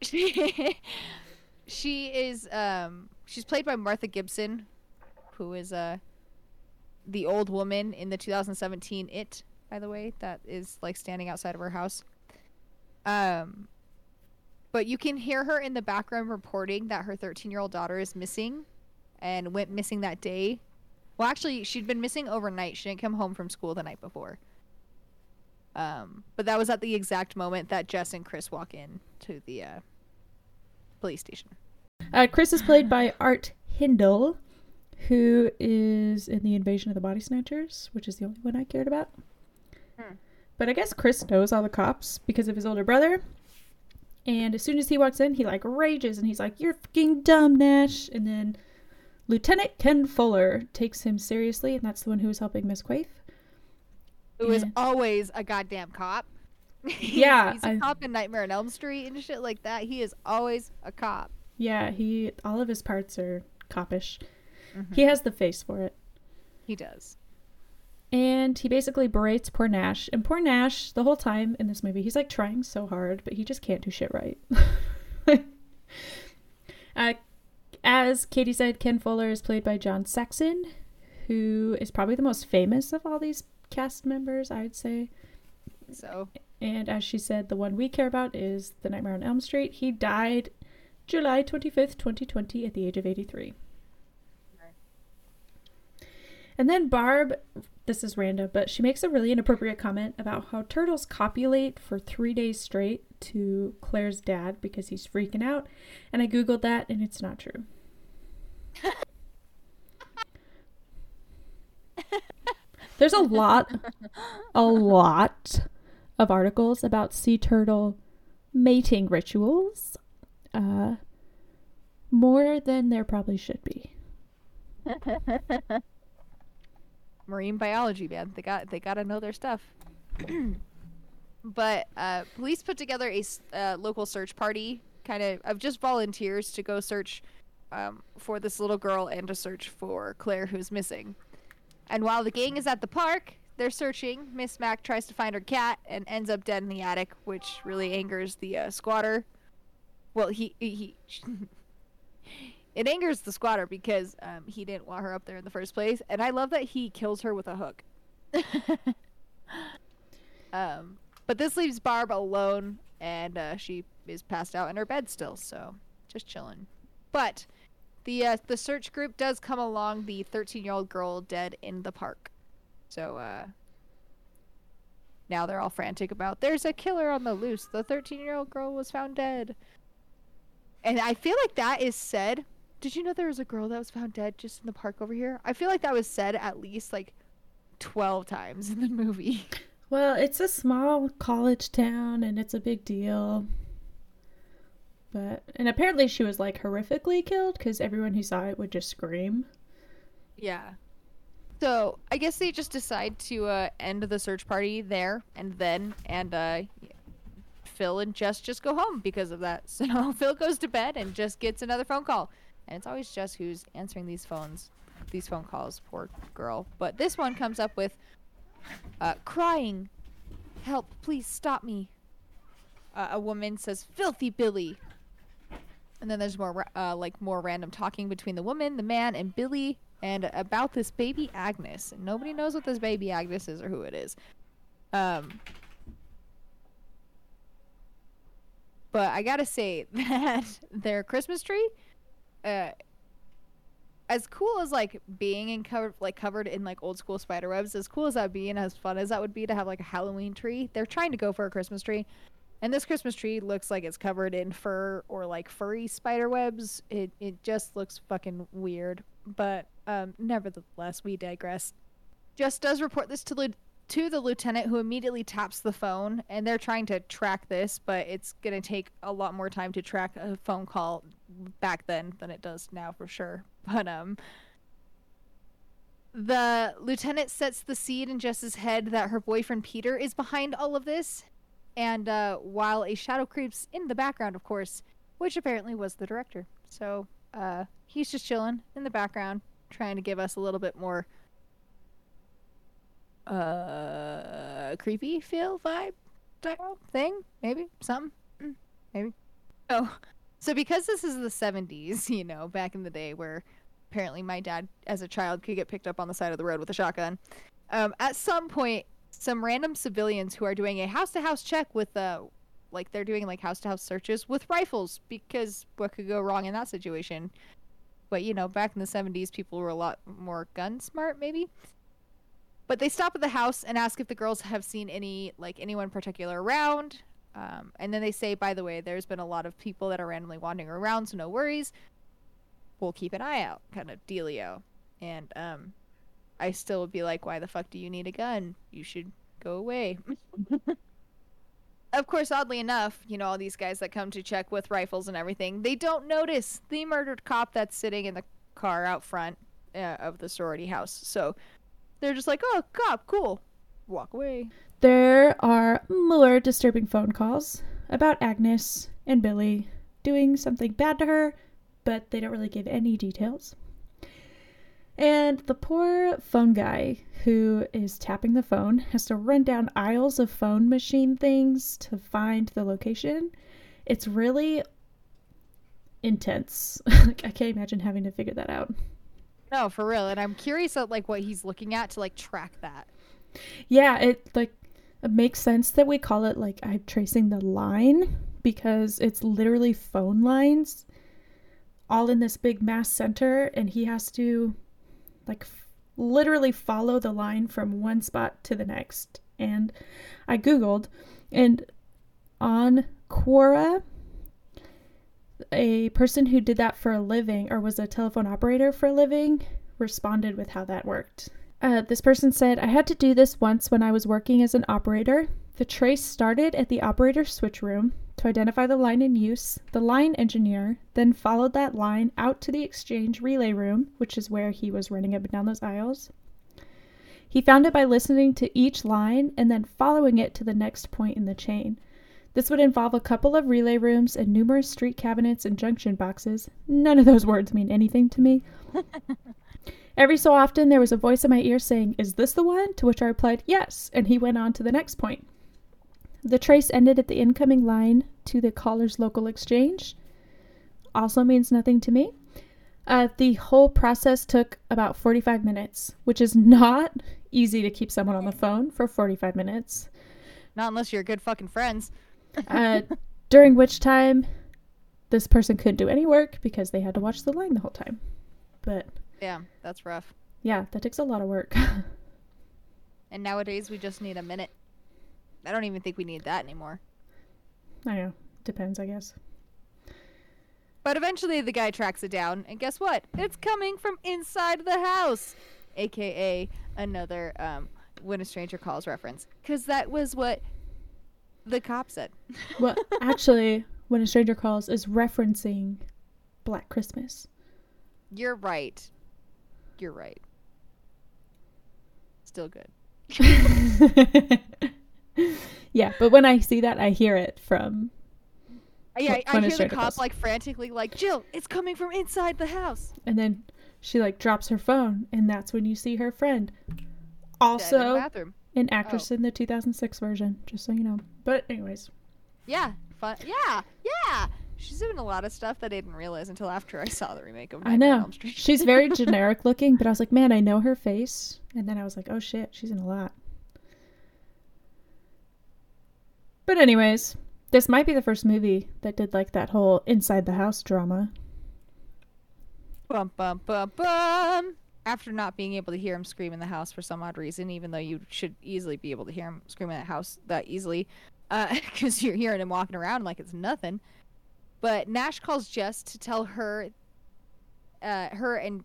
she she is um she's played by Martha Gibson, who is uh the old woman in the 2017 It, by the way, that is like standing outside of her house. Um but you can hear her in the background reporting that her 13-year-old daughter is missing and went missing that day. Well, actually, she'd been missing overnight. She didn't come home from school the night before. Um, but that was at the exact moment that Jess and Chris walk in to the uh, police station. Uh, Chris is played by Art Hindle, who is in the Invasion of the Body Snatchers, which is the only one I cared about. Hmm. But I guess Chris knows all the cops because of his older brother. And as soon as he walks in, he like rages and he's like, "You're fucking dumb, Nash!" And then Lieutenant Ken Fuller takes him seriously, and that's the one who was helping Miss Quaife. Who is Yeah. always a goddamn cop. Yeah, he's a I- cop in Nightmare on Elm Street and shit like that. He is always a cop. Yeah, he all of his parts are copish. Mm-hmm. He has the face for it. He does. And he basically berates poor Nash. And poor Nash, the whole time in this movie, he's like trying so hard, but he just can't do shit right. uh, as Katie said, Ken Fuller is played by John Saxon, who is probably the most famous of all these cast members, I'd say. So And as she said, the one we care about is The Nightmare on Elm Street. He died July 25th, 2020, at the age of 83. And then Barb, this is random, but she makes a really inappropriate comment about how turtles copulate for three days straight to Claire's dad because he's freaking out. And I Googled that and it's not true. There's a lot, a lot of articles about sea turtle mating rituals. Uh, more than there probably should be. marine biology, man. They got they got to know their stuff. but uh, police put together a uh, local search party, kind of of just volunteers to go search um, for this little girl and to search for Claire, who's missing. And while the gang is at the park, they're searching. Miss Mac tries to find her cat and ends up dead in the attic, which really angers the uh, squatter. Well, he he. it angers the squatter because um, he didn't want her up there in the first place, and I love that he kills her with a hook. um, but this leaves Barb alone, and uh, she is passed out in her bed still, so just chilling. But the uh, the search group does come along the 13 year old girl dead in the park, so uh, now they're all frantic about there's a killer on the loose. The 13 year old girl was found dead. And I feel like that is said. Did you know there was a girl that was found dead just in the park over here? I feel like that was said at least like 12 times in the movie. Well, it's a small college town and it's a big deal. But and apparently she was like horrifically killed because everyone who saw it would just scream. Yeah. So I guess they just decide to uh, end the search party there and then and uh, Phil and Jess just go home because of that. So Phil goes to bed and just gets another phone call. And it's always Jess who's answering these phones, these phone calls, poor girl. But this one comes up with uh, crying, help, please stop me. Uh, a woman says, filthy Billy. And then there's more, uh, like more random talking between the woman, the man, and Billy, and about this baby Agnes. Nobody knows what this baby Agnes is or who it is. Um, but I gotta say that their Christmas tree, uh, as cool as like being in covered like covered in like old school spider webs, as cool as that would be and as fun as that would be to have like a Halloween tree, they're trying to go for a Christmas tree. And this Christmas tree looks like it's covered in fur or like furry spider webs. It it just looks fucking weird. But um, nevertheless, we digress. Jess does report this to Lu- to the lieutenant, who immediately taps the phone, and they're trying to track this, but it's gonna take a lot more time to track a phone call back then than it does now for sure. But um, the lieutenant sets the seed in Jess's head that her boyfriend Peter is behind all of this, and uh, while a shadow creeps in the background, of course, which apparently was the director. So uh, he's just chilling in the background, trying to give us a little bit more uh, creepy feel vibe thing, maybe something, Mm, maybe. Oh, so because this is the '70s, you know, back in the day where apparently my dad, as a child, could get picked up on the side of the road with a shotgun. Um, at some point, some random civilians who are doing a house-to-house check with uh, like they're doing like house-to-house searches with rifles because what could go wrong in that situation? But you know, back in the '70s, people were a lot more gun smart, maybe. But they stop at the house and ask if the girls have seen any like anyone particular around. Um, and then they say, by the way, there's been a lot of people that are randomly wandering around, so no worries. We'll keep an eye out, kind of dealio. And um, I still would be like, why the fuck do you need a gun? You should go away. of course, oddly enough, you know, all these guys that come to check with rifles and everything, they don't notice the murdered cop that's sitting in the car out front uh, of the sorority house. So they're just like, oh, cop, cool. Walk away. There are more disturbing phone calls about Agnes and Billy doing something bad to her, but they don't really give any details. And the poor phone guy who is tapping the phone has to run down aisles of phone machine things to find the location. It's really intense. I can't imagine having to figure that out. No, for real. And I'm curious at like what he's looking at to like track that. Yeah, it like it makes sense that we call it like I'm tracing the line because it's literally phone lines all in this big mass center and he has to like literally follow the line from one spot to the next. And I googled and on Quora a person who did that for a living or was a telephone operator for a living responded with how that worked. Uh, this person said, I had to do this once when I was working as an operator. The trace started at the operator switch room to identify the line in use. The line engineer then followed that line out to the exchange relay room, which is where he was running up and down those aisles. He found it by listening to each line and then following it to the next point in the chain. This would involve a couple of relay rooms and numerous street cabinets and junction boxes. None of those words mean anything to me. Every so often, there was a voice in my ear saying, Is this the one? To which I replied, Yes, and he went on to the next point. The trace ended at the incoming line to the caller's local exchange. Also means nothing to me. Uh, the whole process took about 45 minutes, which is not easy to keep someone on the phone for 45 minutes. Not unless you're good fucking friends. Uh, during which time this person couldn't do any work because they had to watch the line the whole time. But Yeah, that's rough. yeah, that takes a lot of work. And nowadays we just need a minute. I don't even think we need that anymore. I know. Depends, I guess. But eventually the guy tracks it down, and guess what? It's coming from inside the house, aka another um, "When a Stranger Calls" reference, because that was what the cop said. Well, actually, when a stranger calls is referencing Black Christmas. You're right. You're right. Still good. yeah, but when I see that, I hear it from. Yeah, I, I hear the cop like frantically like, Jill, it's coming from inside the house. And then she like drops her phone, and that's when you see her friend. Dead in the Also, an oh. actress in the 2006 version, just so you know. But anyways, Yeah, fun. Yeah, yeah. She's doing a lot of stuff that I didn't realize until after I saw the remake of I Nightmare on know Elm Street. she's very generic looking, but I was like, man, I know her face, and then I was like, oh shit, she's in a lot. But anyways, this might be the first movie that did like that whole inside the house drama. Bum bum bum bum. After not being able to hear him scream in the house for some odd reason, even though you should easily be able to hear him scream in the house that easily, because you're hearing him walking around like it's nothing. But Nash calls Jess to tell her, uh, her and.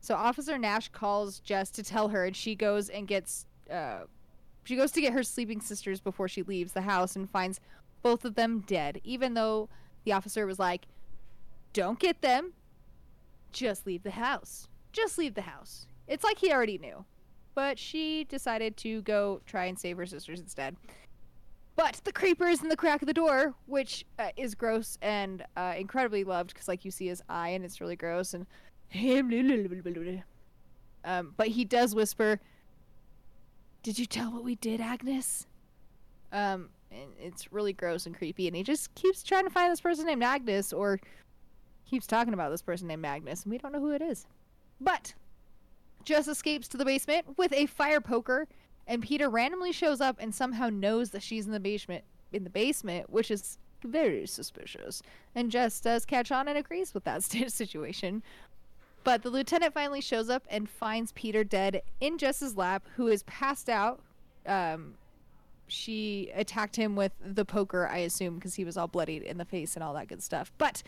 So Officer Nash calls Jess to tell her, and she goes and gets, uh, she goes to get her sleeping sisters before she leaves the house and finds both of them dead, even though the officer was like, Don't get them. Just leave the house. Just leave the house. It's like he already knew. But she decided to go try and save her sisters instead. But the creeper is in the crack of the door, which uh, is gross and uh, incredibly loved because, like, you see his eye and it's really gross. And um, but he does whisper, "Did you tell what we did, Agnes?" Um, and it's really gross and creepy. And he just keeps trying to find this person named Agnes, or keeps talking about this person named Agnes, and we don't know who it is. But Jess escapes to the basement with a fire poker, and Peter randomly shows up and somehow knows that she's in the basement. In the basement, which is very suspicious. And Jess does catch on and agrees with that situation. But the lieutenant finally shows up and finds Peter dead in Jess's lap, who is passed out. Um, she attacked him with the poker, I assume, because he was all bloodied in the face and all that good stuff. But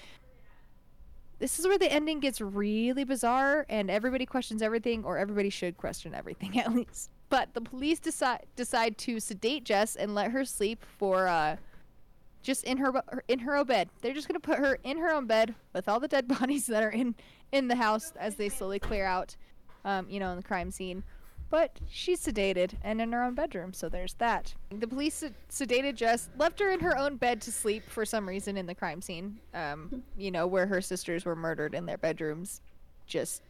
this is where the ending gets really bizarre, and everybody questions everything, or everybody should question everything at least. But the police decide decide to sedate Jess and let her sleep for uh, just in her in her own bed. They're just gonna put her in her own bed with all the dead bodies that are in in the house as they slowly clear out, um, you know, in the crime scene. But she's sedated and in her own bedroom, so there's that. The police sed- sedated Jess, left her in her own bed to sleep for some reason in the crime scene, um, you know, where her sisters were murdered in their bedrooms, just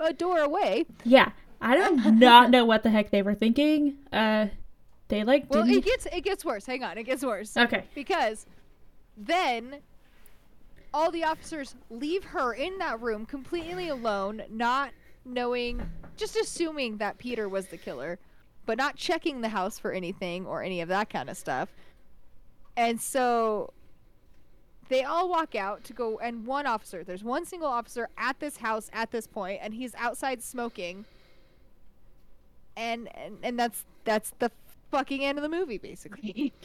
a door away. Yeah, I do not know what the heck they were thinking. Uh, they like Well, didn't. it gets it gets worse. Hang on, it gets worse. okay. because then all the officers leave her in that room completely alone, not knowing, just assuming that Peter was the killer, but not checking the house for anything or any of that kind of stuff. And so they all walk out to go, and one officer, there's one single officer at this house at this point, and he's outside smoking. And, and and that's that's the fucking end of the movie basically.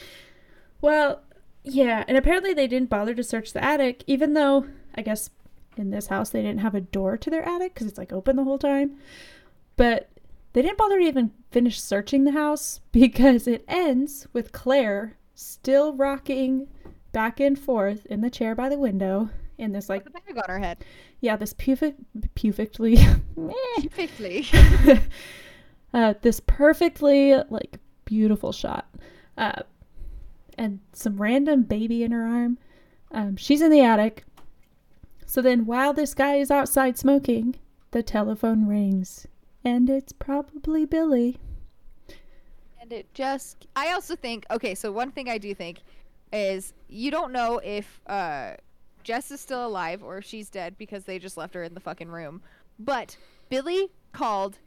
Well, yeah, and apparently they didn't bother to search the attic, even though I guess in this house they didn't have a door to their attic because it's like open the whole time. But they didn't bother to even finish searching the house because it ends with Claire still rocking back and forth in the chair by the window in this like With bag on her head. yeah this perfect perfectly Perfectly. uh, this perfectly like beautiful shot uh, and some random baby in her arm um, she's in the attic so then while this guy is outside smoking the telephone rings and it's probably billy and it just I also think okay, so one thing I do think is you don't know if uh Jess is still alive or if she's dead because they just left her in the fucking room. But Billy called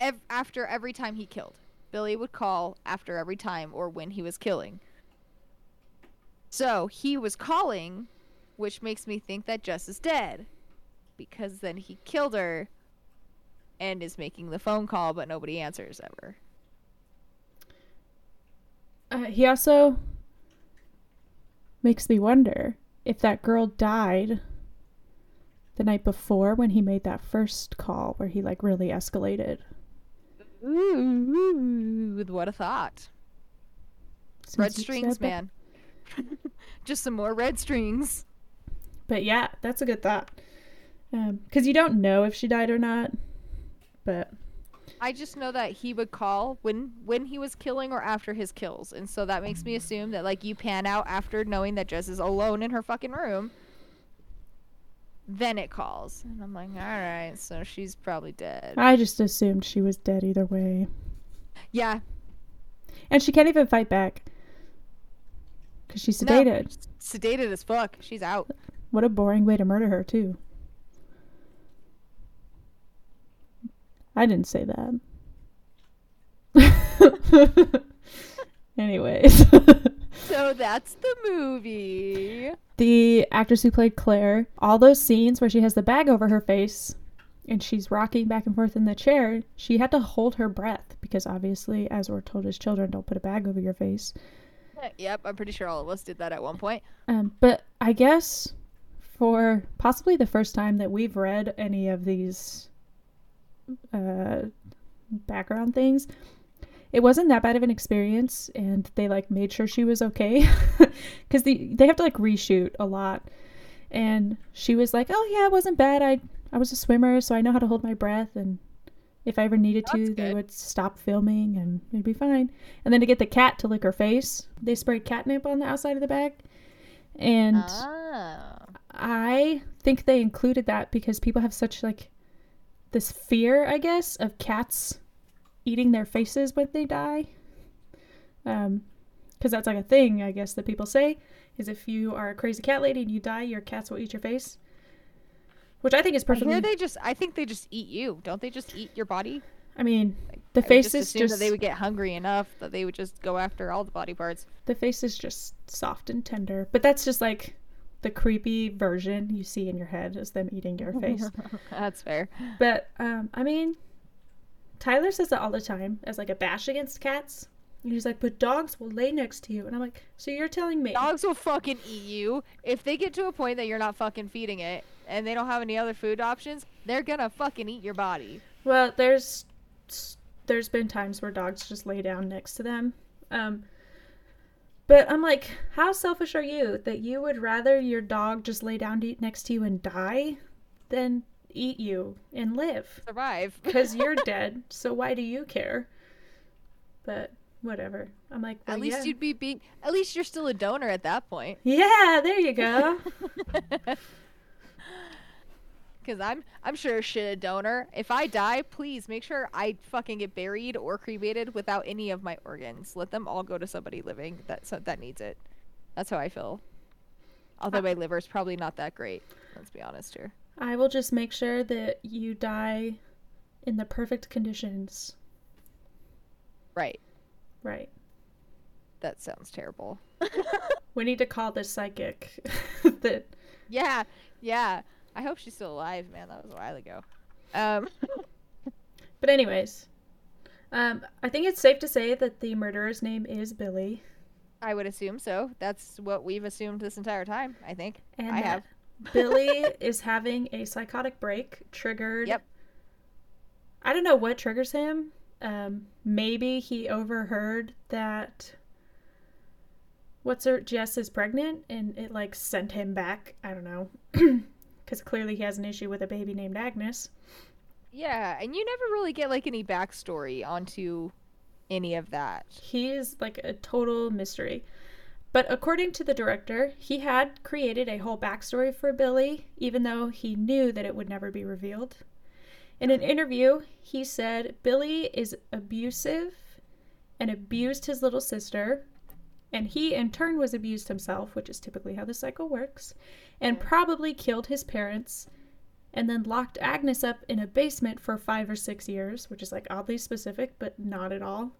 ev- after every time he killed. Billy would call after every time or when he was killing. So he was calling, which makes me think that Jess is dead. Because then he killed her and is making the phone call, but nobody answers ever. uh, he also makes me wonder if that girl died the night before when he made that first call where he like really escalated Ooh, what a thought. Since Red strings, man. Just some more red strings. But yeah, that's a good thought. Um, because you don't know if she died or not. But I just know that he would call when when he was killing or after his kills, and so that makes me assume that like you pan out after knowing that Jess is alone in her fucking room. Then it calls, and I'm like, all right, so she's probably dead. I just assumed she was dead either way. Yeah, And she can't even fight back. Because she's no, sedated. sedated as fuck. She's out. What a boring way to murder her, too. I didn't say that. Anyways, So that's the movie. the actress who played Claire, all those scenes where she has the bag over her face and she's rocking back and forth in the chair, she had to hold her breath because obviously, as we're told as children, don't put a bag over your face. Yep, I'm pretty sure all of us did that at one point. Um, but I guess for possibly the first time that we've read any of these uh, background things, it wasn't that bad of an experience, and they like made sure she was okay because they they have to like reshoot a lot. And she was like, "Oh yeah, it wasn't bad. I I was a swimmer, so I know how to hold my breath, and if I ever needed to, That's they good. would stop filming, and it'd be fine." And then to get the cat to lick her face, they sprayed catnip on the outside of the bag, and. Ah. I think they included that because people have such like this fear, I guess, of cats eating their faces when they die. Um, because that's like a thing, I guess, that people say is if you are a crazy cat lady and you die, your cats will eat your face. Which I think is I perfectly. hear they just. I think they just eat you. Don't they just eat your body? I mean, the I face just is just that they would get hungry enough that they would just go after all the body parts. the face is just soft and tender. But that's just like the creepy version you see in your head is them eating your face. That's fair. But um, I mean, Tyler says that all the time as like a bash against cats. And he's like, but dogs will lay next to you. And I'm like, so you're telling me? Dogs will fucking eat you if they get to a point that you're not fucking feeding it and they don't have any other food options. They're gonna fucking eat your body. Well, there's there's been times where dogs just lay down next to them. Um, but I'm like, how selfish are you that you would rather your dog just lay down to, next to you and die than eat you and live? Survive. Because you're dead. So why do you care? But whatever. I'm like, At least yeah. you'd be being. At least you're still a donor at that point. Yeah, there you go. Cause I'm I'm sure shit a donor. If I die, please make sure I fucking get buried or cremated without any of my organs. Let them all go to somebody living that so, that needs it. That's how I feel. Although my liver's probably not that great. Let's be honest here. I will just make sure that you die in the perfect conditions. Right. Right. That sounds terrible. We need to call this psychic. that Yeah, yeah. I hope she's still alive, man. That was a while ago. Um, But anyways, um, I think it's safe to say that the murderer's name is Billy, I would assume so. That's what we've assumed this entire time. I think. and I have. Billy is having a psychotic break triggered. Yep. I don't know what triggers him. Um, maybe he overheard that. What's her Jess is pregnant, and it like sent him back. I don't know, because clearly he has an issue with a baby named Agnes. Yeah, and you never really get like any backstory onto any of that. He is like a total mystery. But according to the director, he had created a whole backstory for Billy, even though he knew that it would never be revealed. In an interview, he said Billy is abusive and abused his little sister, and he in turn was abused himself, which is typically how the cycle works, and probably killed his parents, and then locked Agnes up in a basement for five or six years, which is like oddly specific, but not at all.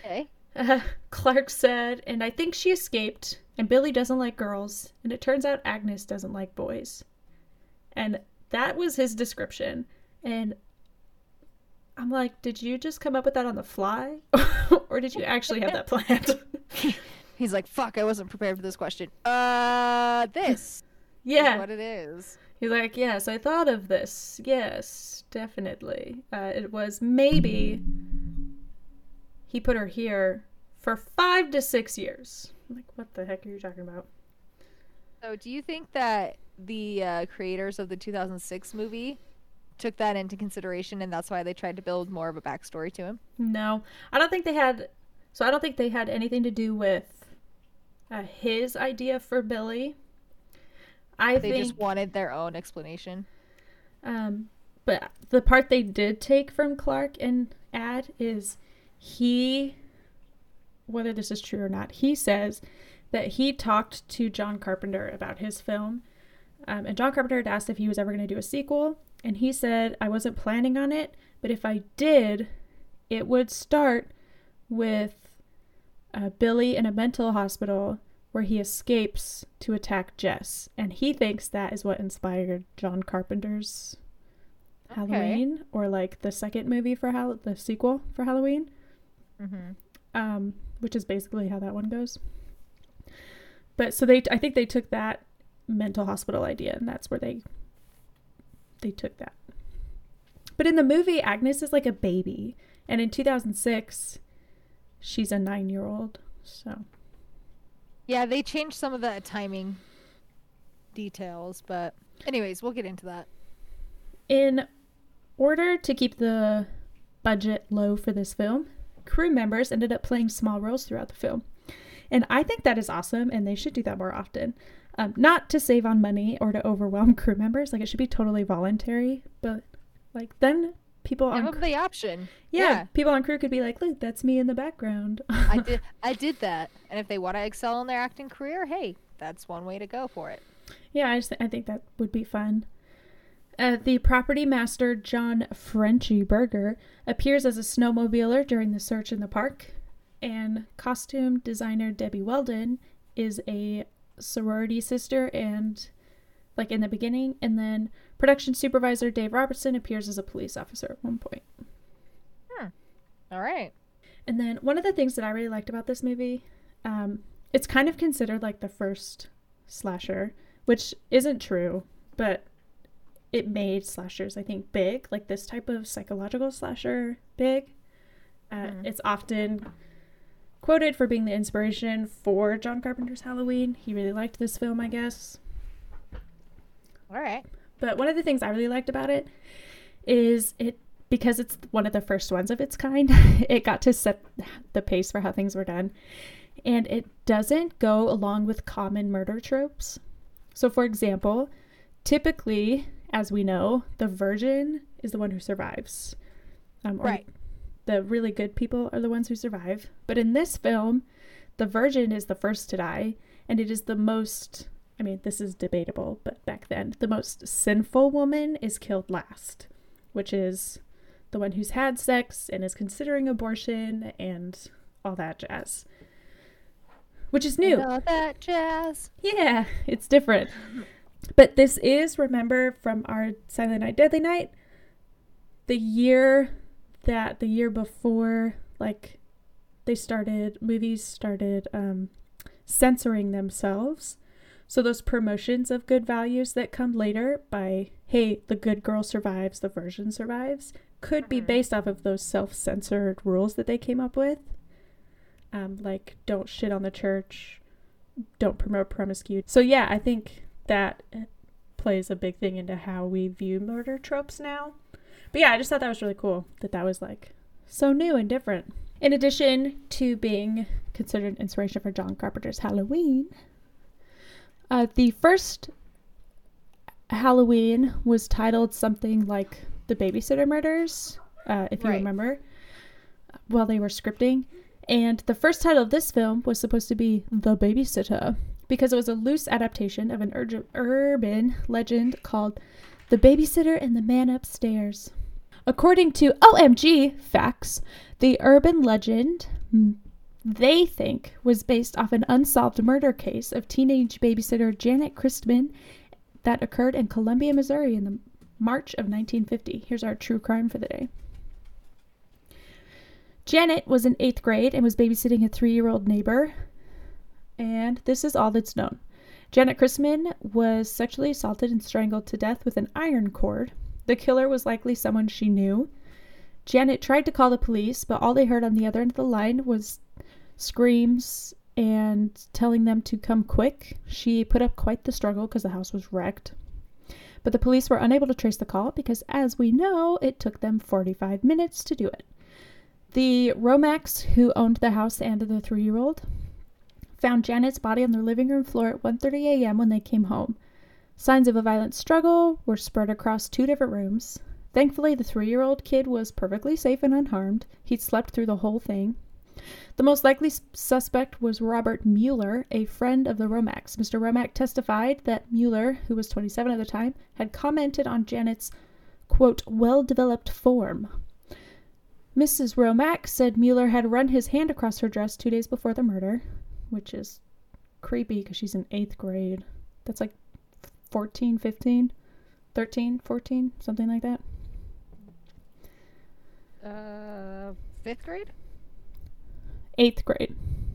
Okay. Uh, Clark said, and I think she escaped, and Billy doesn't like girls, and it turns out Agnes doesn't like boys. And that was his description. And I'm like, did you just come up with that on the fly? or did you actually have that planned? He's like, "Fuck, I wasn't prepared for this question." Uh, this is yeah. what it is. He's like, yes, I thought of this. Yes, definitely. Uh, it was maybe he put her here for five to six years. I'm like, what the heck are you talking about? So, do you think that the uh, creators of the 2006 movie took that into consideration, and that's why they tried to build more of a backstory to him. No, I don't think they had. So I don't think they had anything to do with uh, his idea for Billy. I They think, just wanted their own explanation. um, but the part they did take from Clark and add is he, whether this is true or not, he says that he talked to John Carpenter about his film, um, and John Carpenter had asked if he was ever going to do a sequel, and he said I wasn't planning on it, but if I did, it would start with uh, Billy in a mental hospital where he escapes to attack Jess. And he thinks that is what inspired John Carpenter's Okay. Halloween or like the second movie for Hall- the sequel for Halloween, Mm-hmm. um, which is basically how that one goes. But so they, I think they took that mental hospital idea, and that's where they they took that. But in the movie, Agnes is like a baby, and in 2006, she's a nine year old. So Yeah, they changed some of the timing details, but anyways, we'll get into that. In order to keep the budget low for this film, crew members ended up playing small roles throughout the film. And I think that is awesome, and they should do that more often. Um, not to save on money or to overwhelm crew members, like it should be totally voluntary, but like then people Give on cr- the option. yeah, yeah. people on crew could be like, look, that's me in the background. I did I did that. And if they want to excel in their acting career, hey, that's one way to go for it. Yeah, I just I think that would be fun. Uh, the property master John Frenchy Berger appears as a snowmobiler during the search in the park, and costume designer Debbie Weldon is a sorority sister and like in the beginning, and then production supervisor Dave Robertson appears as a police officer at one point. All right. And then one of the things that I really liked about this movie, um, it's kind of considered like the first slasher, which isn't true, but it made slashers, I think, big, like this type of psychological slasher big. Uh, Mhm. It's often quoted for being the inspiration for John Carpenter's Halloween. He really liked this film, I guess. All right. But one of the things I really liked about it is it because it's one of the first ones of its kind, it got to set the pace for how things were done. And it doesn't go along with common murder tropes. So, for example, typically, as we know, the virgin is the one who survives. Um, Right. The really good people are the ones who survive. But in this film, the virgin is the first to die, and it is the most I mean, this is debatable, but back then, the most sinful woman is killed last, which is the one who's had sex and is considering abortion and all that jazz. Which is new. And all that jazz. Yeah, it's different. But this is, remember, from our Silent Night, Deadly Night, the year that the year before, like, they started, movies started um, censoring themselves. So those promotions of good values that come later by, hey, the good girl survives, the virgin survives, could be Mhm. based off of those self censored rules that they came up with. Um, like, don't shit on the church, don't promote promiscuity. So yeah, I think that plays a big thing into how we view murder tropes now. But yeah, I just thought that was really cool that that was like so new and different. In addition to being considered inspiration for John Carpenter's Halloween, uh, the first Halloween was titled something like The Babysitter Murders, uh, if you Right. remember, while they were scripting. And the first title of this film was supposed to be The Babysitter because it was a loose adaptation of an urg- urban legend called The Babysitter and the Man Upstairs. According to OMG Facts, the urban legend they think was based off an unsolved murder case of teenage babysitter Janet Christman that occurred in Columbia, Missouri in the March of 1950. Here's our true crime for the day. Janet was in eighth grade and was babysitting a three year old neighbor. And this is all that's known. Janet Christman was sexually assaulted and strangled to death with an iron cord. The killer was likely someone she knew. Janet tried to call the police, but all they heard on the other end of the line was screams and telling them to come quick. She put up quite the struggle because the house was wrecked. But the police were unable to trace the call because, as we know, it took them 45 minutes to do it. The Romacks, who owned the house and the three year old, found Janet's body on their living room floor at 1:30 a.m. when they came home. Signs of a violent struggle were spread across two different rooms. Thankfully, the 3-year-old kid was perfectly safe and unharmed. He'd slept through the whole thing. The most likely suspect was Robert Mueller, a friend of the Romacks. Mr. Romack testified that Mueller, who was 27 at the time, had commented on Janet's quote, well developed form. Mrs. Romack said Mueller had run his hand across her dress two days before the murder, which is creepy because she's in eighth grade. That's like 14, 15, 13, 14, something like that. Uh, fifth grade? Eighth grade.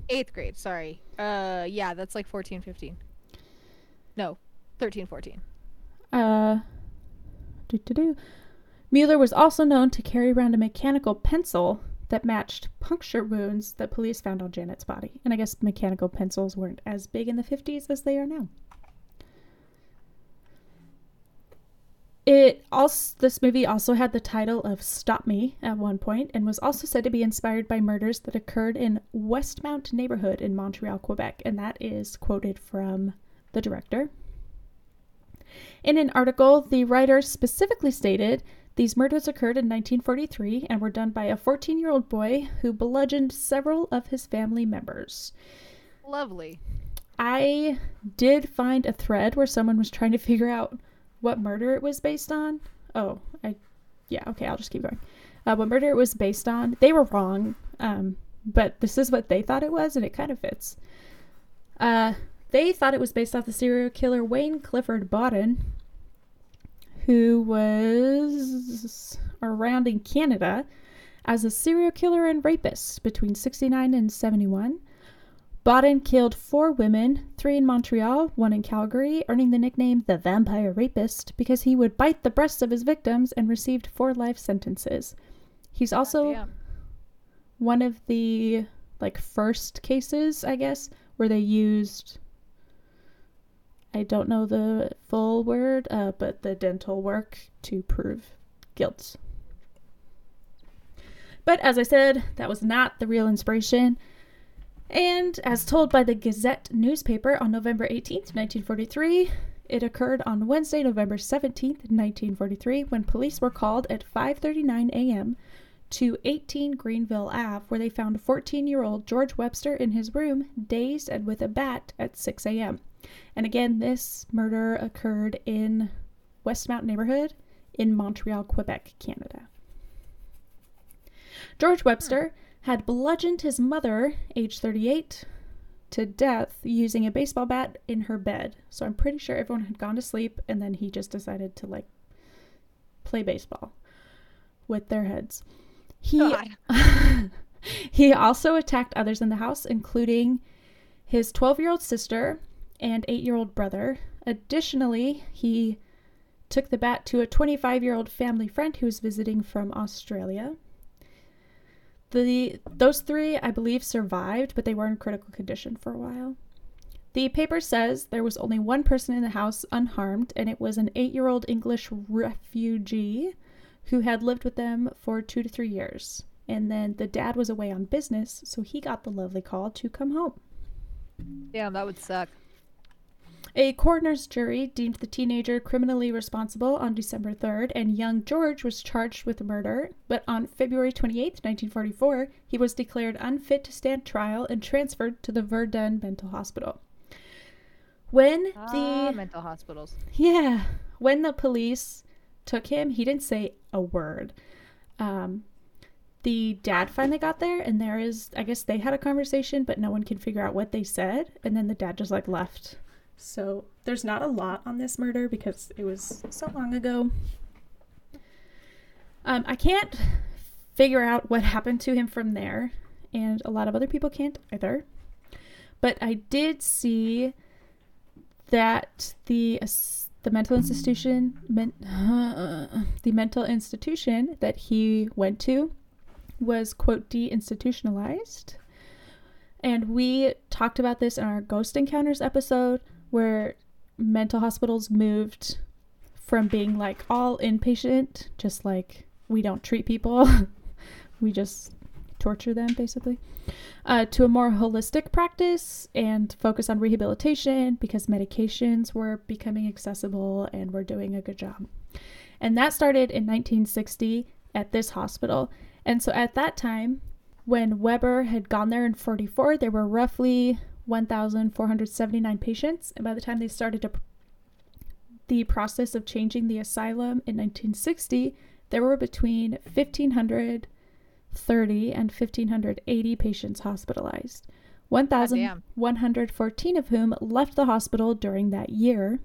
Eighth grade, sorry. Uh, yeah, that's like 14, 15. No, 13, 14. Uh, do do do. Mueller was also known to carry around a mechanical pencil that matched puncture wounds that police found on Janet's body. And I guess mechanical pencils weren't as big in the 50s as they are now. It also this movie also had the title of Stop Me at one point and was also said to be inspired by murders that occurred in Westmount neighborhood in Montreal, Quebec, and that is quoted from the director. In an article, the writer specifically stated these murders occurred in 1943 and were done by a 14 year old boy who bludgeoned several of his family members. Lovely. I did find a thread where someone was trying to figure out what murder it was based on. Oh, I, yeah, okay, I'll just keep going. Uh, what murder it was based on, they were wrong, um, but this is what they thought it was, and it kind of fits. Uh, they thought it was based off the serial killer Wayne Clifford Boden, who was around in Canada as a serial killer and rapist between 69 and 71. Boden killed four women, three in Montreal, one in Calgary, earning the nickname the Vampire Rapist because he would bite the breasts of his victims and received four life sentences. He's also one of the like first cases, I guess, where they used I don't know the full word, uh, but the dental work to prove guilt. But as I said, that was not the real inspiration. And as told by the Gazette newspaper on November 18th, 1943, it occurred on Wednesday, November 17th, 1943, when police were called at 5:39 a.m. to 18 Greenville Ave, where they found 14-year-old George Webster in his room, dazed and with a bat at 6 a.m. And again, this murder occurred in Westmount neighborhood in Montreal, Quebec, Canada. George Webster had bludgeoned his mother, age 38, to death using a baseball bat in her bed. So I'm pretty sure everyone had gone to sleep and then he just decided to like play baseball with their heads. He he also attacked others in the house including his 12-year-old sister and 8-year-old brother. Additionally, he took the bat to a 25-year-old family friend who was visiting from Australia. The those three, I believe, survived, but they were in critical condition for a while. The paper says there was only one person in the house unharmed, and it was an eight-year-old English refugee who had lived with them for two to three years. And then the dad was away on business, so he got the lovely call to come home. Damn, that would suck. A coroner's jury deemed the teenager criminally responsible on December 3rd, and young George was charged with murder. But on February 28, 1944, he was declared unfit to stand trial and transferred to the Verdun Mental Hospital. When ah, the mental hospitals. Yeah, when the police took him, he didn't say a word. Um, the dad finally got there, and there is, I guess they had a conversation, but no one can figure out what they said. And then the dad just like left so there's not a lot on this murder because it was so long ago. Um, I can't figure out what happened to him from there, and a lot of other people can't either. But I did see that the uh, the mental institution uh, the mental institution that he went to was quote deinstitutionalized. And we talked about this in our ghost encounters episode where mental hospitals moved from being like all inpatient, just like we don't treat people, we just torture them basically, uh, to a more holistic practice and focus on rehabilitation because medications were becoming accessible and were doing a good job. And that started in 1960 at this hospital. And so at that time, when Weber had gone there in 44, there were roughly 1,479 patients. And by the time they started to the process of changing the asylum in 1960, there were between 1,530 and 1,580 patients hospitalized, 1,114 of whom left the hospital during that year.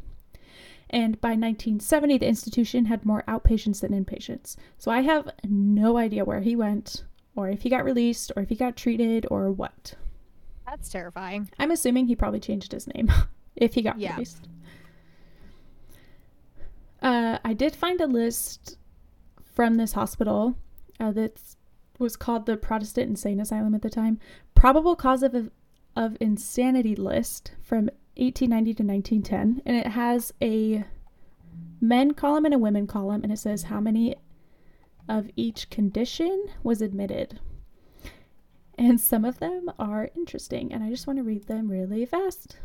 And by 1970, the institution had more outpatients than inpatients. So I have no idea where he went, or if he got released, or if he got treated, or what. That's terrifying. I'm assuming he probably changed his name if he got Yeah. released. Uh, I did find a list from this hospital uh, that was called the Protestant Insane Asylum at the time. Probable cause of, of insanity list from 1890 to 1910. And it has a men column and a women column. And it says how many of each condition was admitted. And some of them are interesting. And I just want to read them really fast.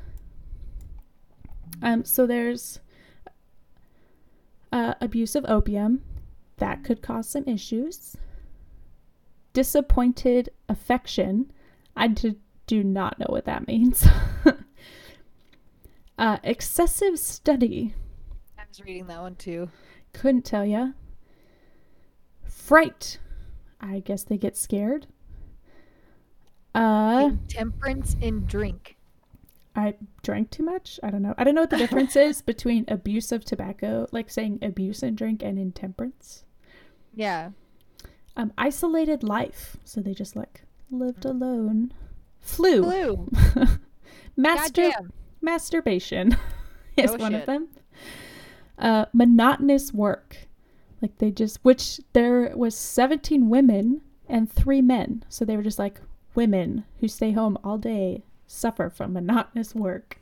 Um, so there's uh, abuse of opium that could cause some issues. Disappointed affection. I d- do not know what that means. uh, excessive study. I was reading that one too. Couldn't tell ya. Fright. I guess they get scared. Uh, Intemperance in drink. I drank too much. I don't know. I don't know what the difference is between abuse of tobacco, like saying abuse and drink, and intemperance. Yeah. Um, isolated life. So they just like lived alone. Flu. Blue. Master masturbation is Oh, one of them. Uh, monotonous work. Like they just, which there was 17 women and three men. So they were just like women who stay home all day, suffer from monotonous work.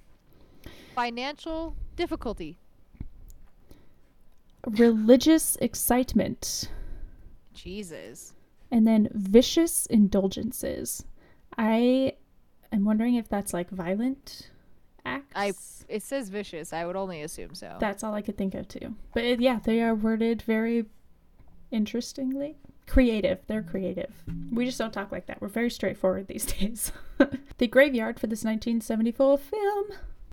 Financial difficulty. Religious excitement. Jesus. And then vicious indulgences. I am wondering if that's like violent acts. I it says vicious. I would only assume so. That's all I could think of too. But yeah, they are worded very interestingly. Creative. They're creative. We just don't talk like that. We're very straightforward these days. the graveyard for this 1974 film.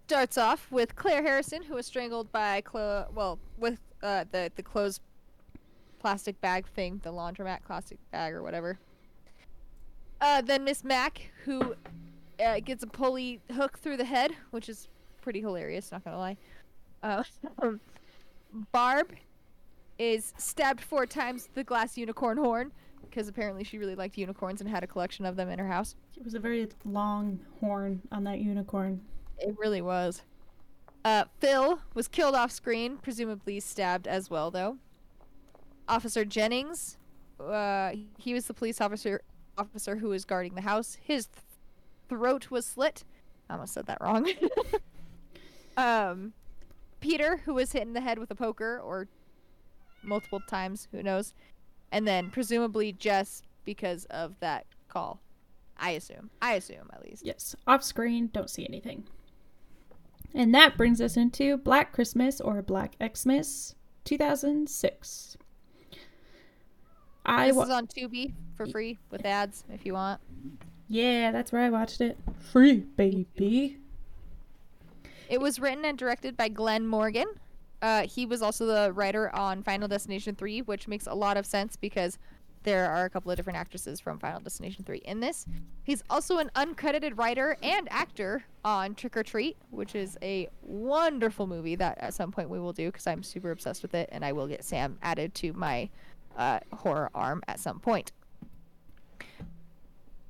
Starts off with Claire Harrison, who was strangled by Chlo- well, with uh, the the clothes plastic bag thing, the laundromat plastic bag or whatever. Uh, then Miss Mac, who uh, gets a pulley hook through the head, which is pretty hilarious. Not gonna lie. Uh, Barb is stabbed four times the glass unicorn horn because apparently she really liked unicorns and had a collection of them in her house. It was a very long horn on that unicorn. It really was. Uh, Phil was killed off screen, presumably stabbed as well, though. Officer Jennings, uh, he was the police officer officer who was guarding the house. His th- throat was slit. I almost said that wrong. um, Peter, who was hit in the head with a poker or multiple times, who knows, and then presumably Jess because of that call. I assume. I assume at least. Yes, off screen, don't see anything. And that brings us into Black Christmas or Black Xmas 2006. I This wa- is on Tubi for free with ads if you want. Yeah, that's where I watched it. Free, baby. It was written and directed by Glen Morgan. Uh, he was also the writer on Final Destination 3, which makes a lot of sense because there are a couple of different actresses from Final Destination 3 in this. He's also an uncredited writer and actor on Trick or Treat, which is a wonderful movie that at some point we will do because I'm super obsessed with it and I will get Sam added to my uh, horror arm at some point.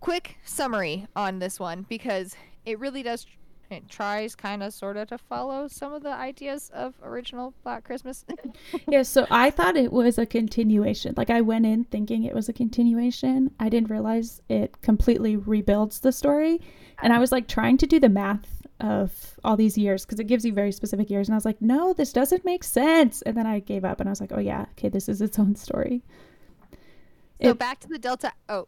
Quick summary on this one because it really does it tries kind of sort of to follow some of the ideas of original Black Christmas. Yeah, so I thought it was a continuation. Like I went in thinking it was a continuation. I didn't realize it completely rebuilds the story. And I was like trying to do the math of all these years because it gives you very specific years. And I was like, no, this doesn't make sense. And then I gave up and I was like, oh, yeah, okay, this is its own story. So It- back to the Delta. Oh,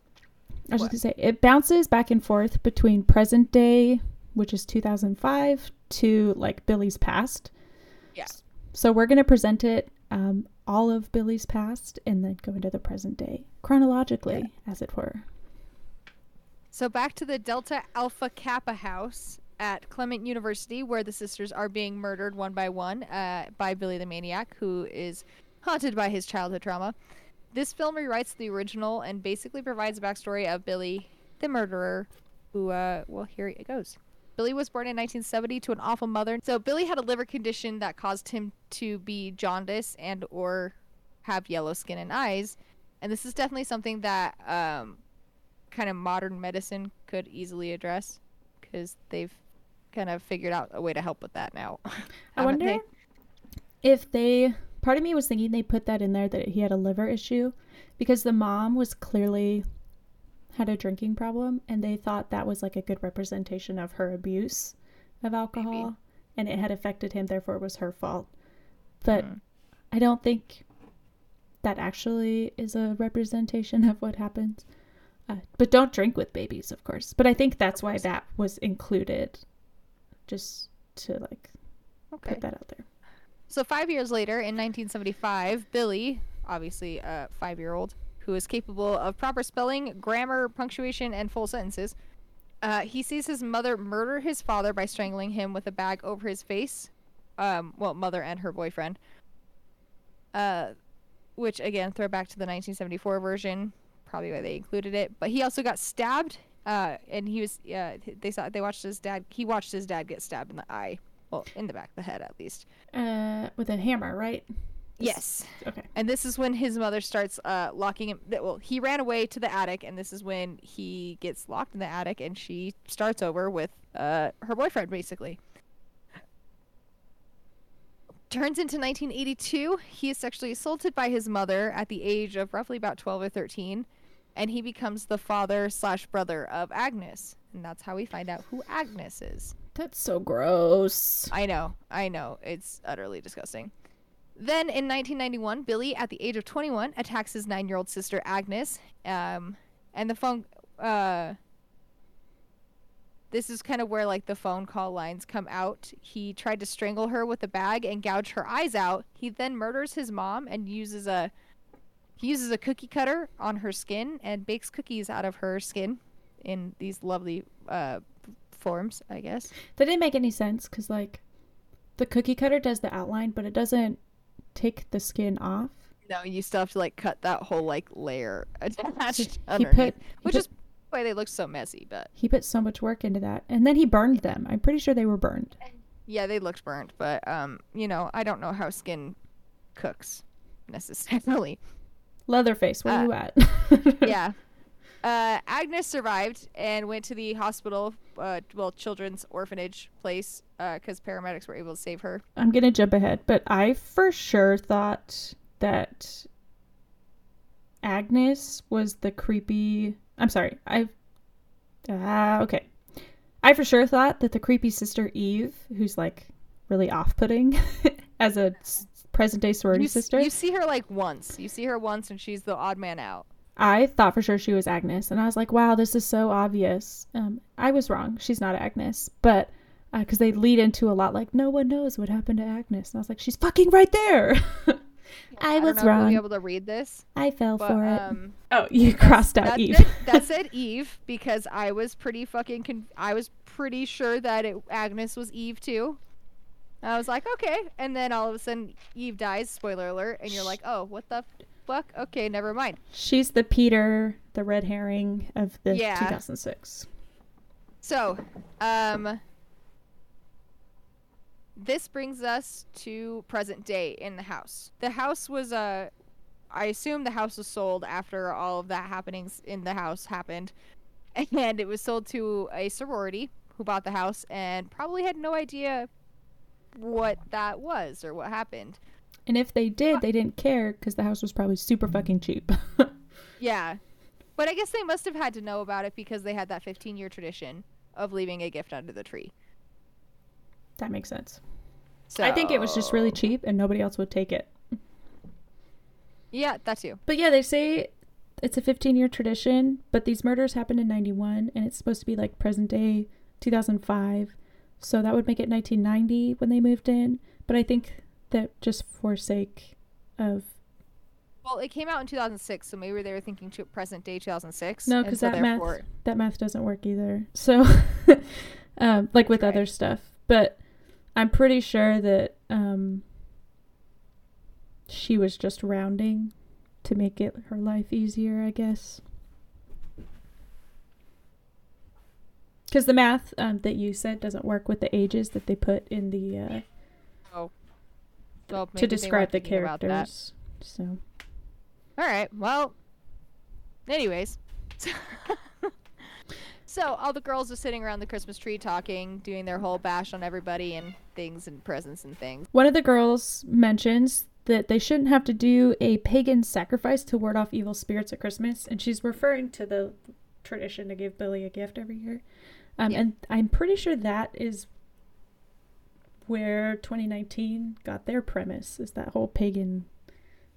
I was What? just gonna say it bounces back and forth between present day, which is 2005, to like Billy's past. Yeah. So we're gonna present it um, all of Billy's past and then go into the present day chronologically, as it were. So back to the Delta Alpha Kappa house at Clement University, where the sisters are being murdered one by one uh, by Billy the Maniac, who is haunted by his childhood trauma. This film rewrites the original and basically provides a backstory of Billy the murderer, who, uh, well, here it goes. Billy was born in 1970 to an awful mother. So Billy had a liver condition that caused him to be jaundice and or have yellow skin and eyes. And this is definitely something that um, kind of modern medicine could easily address because they've kind of figured out a way to help with that now. I wonder they? if they. Part of me was thinking they put that in there that he had a liver issue because the mom was clearly had a drinking problem and they thought that was like a good representation of her abuse of alcohol and it had affected him therefore it was her fault. But Mhm. I don't think that actually is a representation of what happens. Uh, but don't drink with babies, of course. But I think that's why that was included, just to like Okay. put that out there. So five years later, in 1975, Billy, obviously a five-year-old who is capable of proper spelling, grammar, punctuation, and full sentences, uh, he sees his mother murder his father by strangling him with a bag over his face. Um, well, mother and her boyfriend. Uh, which again, throw back to the 1974 version, probably why they included it. But he also got stabbed. Uh, and he was, they saw, they watched his dad. He watched his dad get stabbed in the eye, well, in the back of the head at least. Uh, with a hammer, right? Yes. Okay. And this is when his mother starts uh, locking him. Well, he ran away to the attic, and this is when he gets locked in the attic, and she starts over with uh, her boyfriend, basically. Turns into 1982. He is sexually assaulted by his mother at the age of roughly about 12 or 13, and he becomes the father slash brother of Agnes, and that's how we find out who Agnes is. That's so gross. I know, I know. It's utterly disgusting. Then in 1991, Billy, at the age of 21, attacks his nine year old sister Agnes. Um, and the phone. Uh, this is kind of where like the phone call lines come out. He tried to strangle her with a bag and gouge her eyes out. He then murders his mom and uses a he uses a cookie cutter on her skin and bakes cookies out of her skin in these lovely uh, forms, I guess. That didn't make any sense because like, the cookie cutter does the outline, but it doesn't take the skin off. No, you still have to like cut that whole like layer attached he underneath, put- he which put- is why they look so messy. But He put so much work into that, and then he burned them. I'm pretty sure they were burned. yeah, they looked burnt. But um, you know, I don't know how skin cooks necessarily. Leatherface, where Uh, you at? yeah. Uh, Agnes survived and went to the hospital, uh, well, children's orphanage place, because paramedics were able to save her. I'm gonna jump ahead, but I for sure thought that Agnes was the creepy. I'm sorry. I. Ah, okay. I for sure thought that the creepy sister Eve, who's like really off-putting as a present-day sorority You, sister, you see her like once. You see her once, and she's the odd man out. I thought for sure she was Agnes, and I was like, "Wow, this is so obvious." Um, I was wrong. She's not Agnes, but because they lead into a lot like, "No one knows what happened to Agnes," and I was like, "She's fucking right there." I don't was know if you'll wrong. be able to read this, I fell but for it. um. oh, you crossed out that Eve. That said Eve because I was pretty fucking. Con- I was pretty sure that it, Agnes was Eve too. I was like, okay, and then all of a sudden Eve dies. Spoiler alert! And you're like, oh, what the fuck? Okay, never mind. She's the Peter, the red herring of the Yeah. 2006. So, um, this brings us to present day in the house. The house was uh, I assume the house was sold after all of that happenings in the house happened, and it was sold to a sorority who bought the house and probably had no idea what that was or what happened. And if they did, they didn't care because the house was probably super fucking cheap. Yeah. But I guess they must have had to know about it because they had that 15 year tradition of leaving a gift under the tree. That makes sense. I think it was just really cheap and nobody else would take it. Yeah, that too. But yeah, they say it's a 15 year tradition, but these murders happened in 91 and it's supposed to be like present day 2005. So that would make it 1990 when they moved in. But I think that just for sake of. Well, it came out in 2006, so maybe they were thinking to present day 2006. No, because so that math, that math doesn't work either. So, um, like with Right. other stuff. But I'm pretty sure that um, she was just rounding to make it her life easier, I guess. Because the math um, that you said doesn't work with the ages that they put in the uh, Well, to describe the thinking about that. characters. So All right. Well, anyways. so all the girls are sitting around the Christmas tree talking, doing their whole bash on everybody and things and presents and things. one of the girls mentions that they shouldn't have to do a pagan sacrifice to ward off evil spirits at Christmas, and she's referring to the tradition to give Billy a gift every year. Um, Yeah. And I'm pretty sure that is where 2019 got their premise is that whole pagan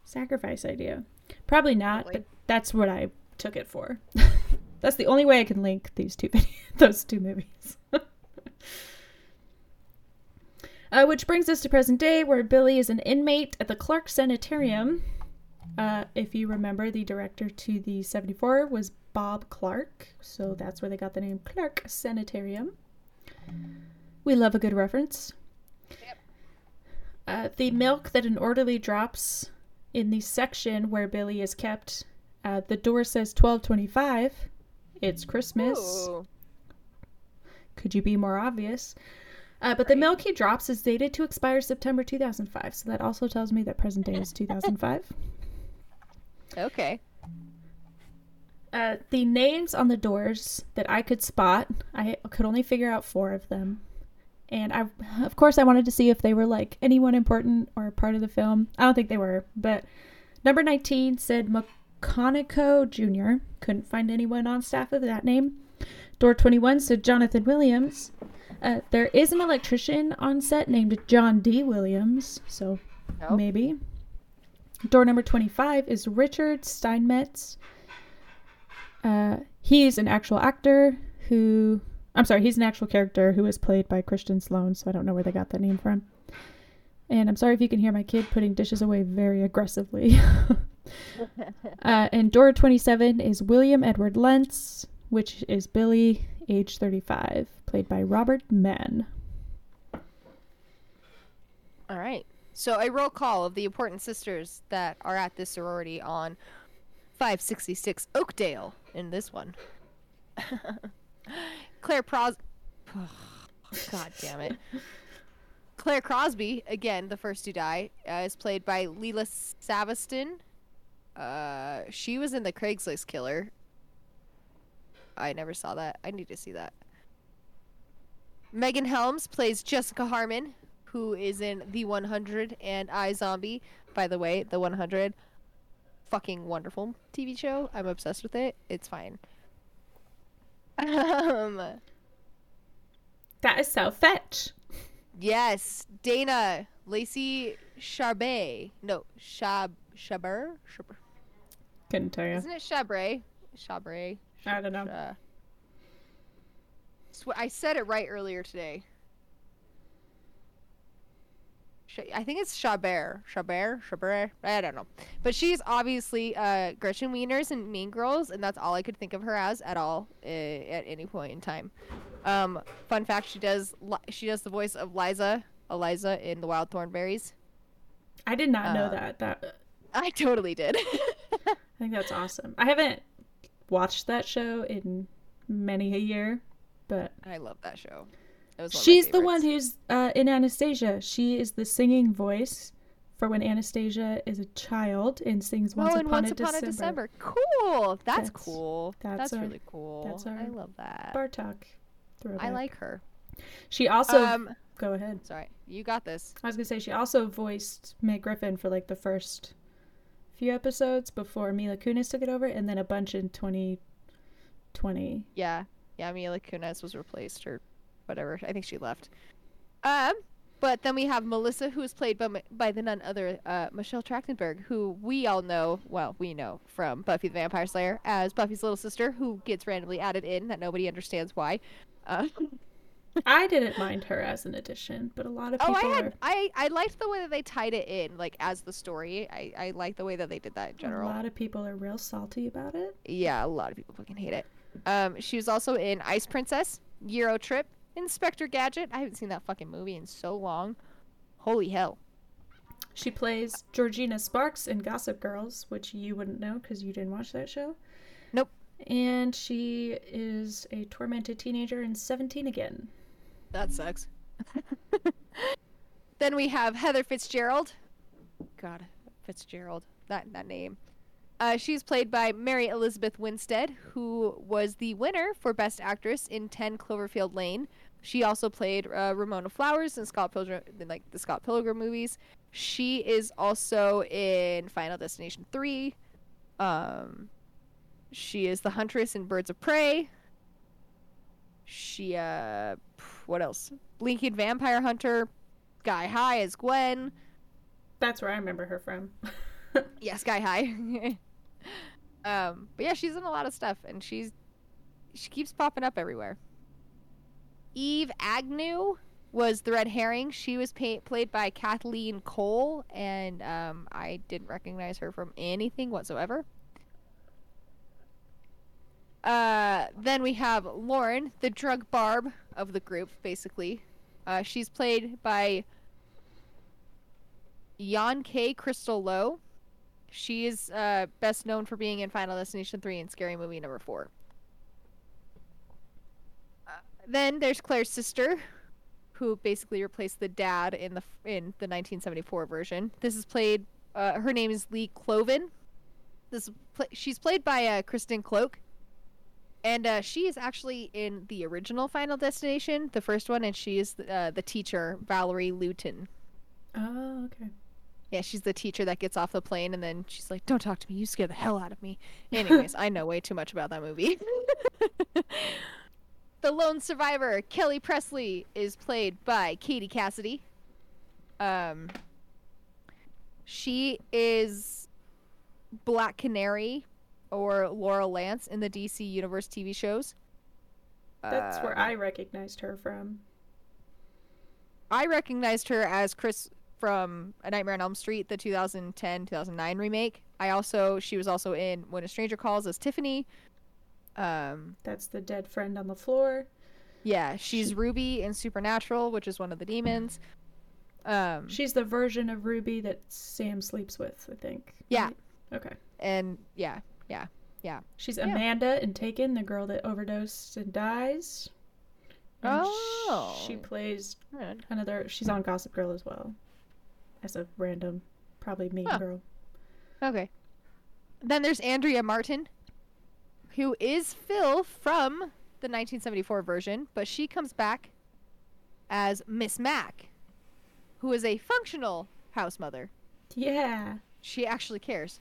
sacrifice idea. Probably not, Probably. but that's what I took it for. that's the only way I can link these two videos, those two movies. Uh, which brings us to present day, where Billy is an inmate at the Clark Sanitarium. Uh, if you remember, the director to the 74 was Bob Clark, so that's where they got the name Clark Sanitarium. We love a good reference. Yep. Uh, the milk that an orderly drops in the section where Billy is kept, uh, the door says 1225. It's Christmas. Ooh. Could you be more obvious? Uh, but the Right. milk he drops is dated to expire September 2005, so that also tells me that present day is 2005. Okay. Uh, the names on the doors that I could spot, I could only figure out four of them. And I, of course, I wanted to see if they were like anyone important or part of the film. I don't think they were, but number 19 said McConico Jr. Couldn't find anyone on staff with that name. Door 21 said Jonathan Williams. Uh, there is an electrician on set named John D. Williams, so Nope. maybe. Door number 25 is Richard Steinmetz. Uh, he's an actual actor who. I'm sorry, he's an actual character who was played by Christian Sloan, so I don't know where they got that name from. And I'm sorry if you can hear my kid putting dishes away very aggressively. uh, and door 27 is William Edward Lentz, which is Billy, age 35, played by Robert Mann. All right. So a roll call of the important sisters that are at this sorority on 566 Oakdale in this one. Claire Pros. God damn it. Claire Crosby, again, the first to die, uh, is played by Leela Savaston. Uh, she was in the Craigslist Killer. I never saw that. I need to see that. Megan Helms plays Jessica Harmon, who is in The 100 and iZombie. By the way, The 100, fucking wonderful TV show. I'm obsessed with it. It's fine. Um, That is so fetch. yes, Dana Lacey Charbet. No, Shab Shaber. Shaber. Couldn't tell you. Isn't it Chabray? Chabray. I don't know. Uh, I said it right earlier today. I think it's Chabert. Chabert? Chabert? I don't know. But she's obviously uh, Gretchen Wieners and Mean Girls, and that's all I could think of her as at all uh, at any point in time. Um, fun fact: she does li- she does the voice of Liza, Eliza in The Wild Thornberrys. I did not know Uh, that. That I totally did. I think that's awesome. I haven't watched that show in many a year, but I love that show. Was one she's the one who's uh, in Anastasia. She is the singing voice for when Anastasia is a child and sings Once oh, and Upon, Once a, Upon December. a December. Cool. That's, That's- cool. that's That's, our- really cool. that's our I love that. Bartok. I Throwback. like her. She also um, go ahead. sorry, you got this. I was gonna say she also voiced Meg Griffin for like the first few episodes before Mila Kunis took it over, and then a bunch in 2020. Yeah, yeah. Mila Kunis was replaced or whatever. I think she left. Um, but then we have Melissa, who is played by, by the none other uh, Michelle Trachtenberg, who we all know, well, we know from Buffy the Vampire Slayer as Buffy's little sister, who gets randomly added in that nobody understands why. Uh, I didn't mind her as an addition, but a lot of people. oh, I had are. I I liked the way that they tied it in, like as the story. I I like the way that they did that in general. A lot of people are real salty about it. Yeah, a lot of people fucking hate it. Um, she was also in Ice Princess, Euro Trip, Inspector Gadget. I haven't seen that fucking movie in so long. Holy hell. She plays Georgina Sparks in Gossip Girls, which you wouldn't know because you didn't watch that show. Nope. And she is a tormented teenager in 17 again. That sucks. then we have Heather Fitzgerald. God, Fitzgerald. That that name. Uh, she's played by Mary Elizabeth Winstead, who was the winner for Best Actress in 10 Cloverfield Lane. She also played uh, Ramona Flowers in Scott Pilgrim, in, like the Scott Pilgrim movies. She is also in Final Destination 3. Um, she is the Huntress in Birds of Prey. She, uh, what else? Lincoln Vampire Hunter. Sky High as Gwen. That's where I remember her from. Yeah, Sky High. um, but yeah, she's in a lot of stuff, and she's she keeps popping up everywhere. Eve Agnew was the red herring. She was pa- played by Kathleen Kole, and um, I didn't recognize her from anything whatsoever. Uh, then we have Lauren, the drug barb of the group, basically. Uh, she's played by Yon K. Crystal Lowe. She is uh, best known for being in Final Destination 3 and Scary Movie number 4. Uh, then there's Claire's sister, who basically replaced the dad in the in the 1974 version. This is played. Uh, her name is Lee Colvin. This is pla- she's played by uh, Kristen Cloke, and uh, she is actually in the original Final Destination, the first one, and she is uh, the teacher Valerie Lewton. Oh, okay. Yeah, she's the teacher that gets off the plane and then she's like, "Don't talk to me. You scare the hell out of me." Anyways, I know way too much about that movie. the lone survivor, Kelly Presley, is played by Katie Cassidy. Um, she is Black Canary or Laurel Lance in the DC Universe TV shows. That's where Um, I recognized her from. I recognized her as Chris from A Nightmare on Elm Street, the 2010-2009 remake. I also she was also in When a Stranger Calls as Tiffany. Um, That's the dead friend on the floor. yeah, she's She- Ruby in Supernatural, which is one of the demons. Um, She's the version of Ruby that Sam sleeps with, I think. Yeah. right? Okay. and yeah, yeah, Yeah. She's Yeah. Amanda and Taken, the girl that overdosed and dies. And Oh. She plays another. She's on Gossip Girl as well. As a random, probably mean girl. okay. Then there's Andrea Martin, who is Phil from the 1974 version, but she comes back as Miss Mac, who is a functional house mother. Yeah. she actually cares.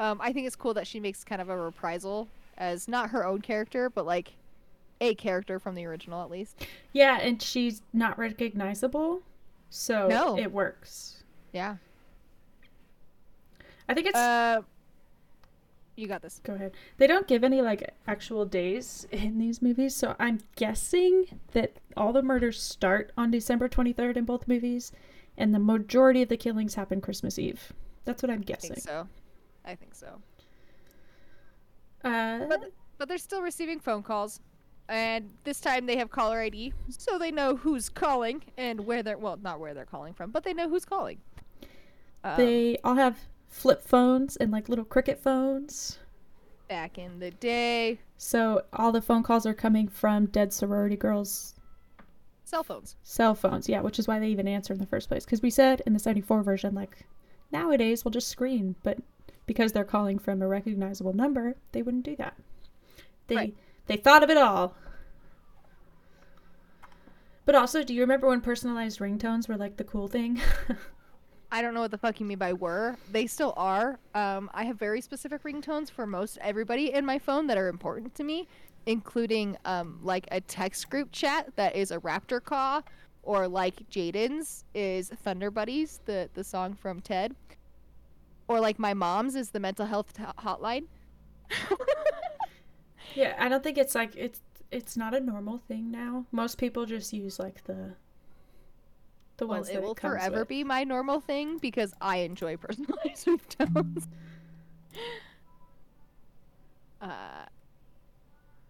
Um, I think it's cool that she makes kind of a reprisal as not her own character, but like a character from the original at least. Yeah, and she's not recognizable, so No. it works. Yeah. I think it's. Uh, you got this. Go ahead. They don't give any like actual days in these movies, so I'm guessing that all the murders start on December 23rd in both movies, and the majority of the killings happen Christmas Eve. That's what I'm I guessing. think so. I think so. Uh, But but they're still receiving phone calls, and this time they have caller ID, so they know who's calling and where they're well, not where they're calling from, but they know who's calling. Um, they all have flip phones and like little cricket phones. back in the day, So all the phone calls are coming from dead sorority girls' cell phones. cell phones. Yeah, which is why they even answer in the first place. Because we said in the 74 version, like, nowadays we'll just screen. But because they're calling from a recognizable number, they wouldn't do that. They, Right. they thought of it all. But also, do you remember when personalized ringtones were like the cool thing? I don't know what the fuck you mean by were. They still are. Um, I have very specific ringtones for most everybody in my phone that are important to me, including um, like a text group chat that is a raptor caw, or like Jaden's is Thunder Buddies, the the song from Ted, or like my mom's is the mental health t- hotline. Yeah, I don't think it's like it's it's not a normal thing now. Most people just use like the the Well, ones it that will it forever with. be my normal thing because I enjoy personalized ringtones. uh,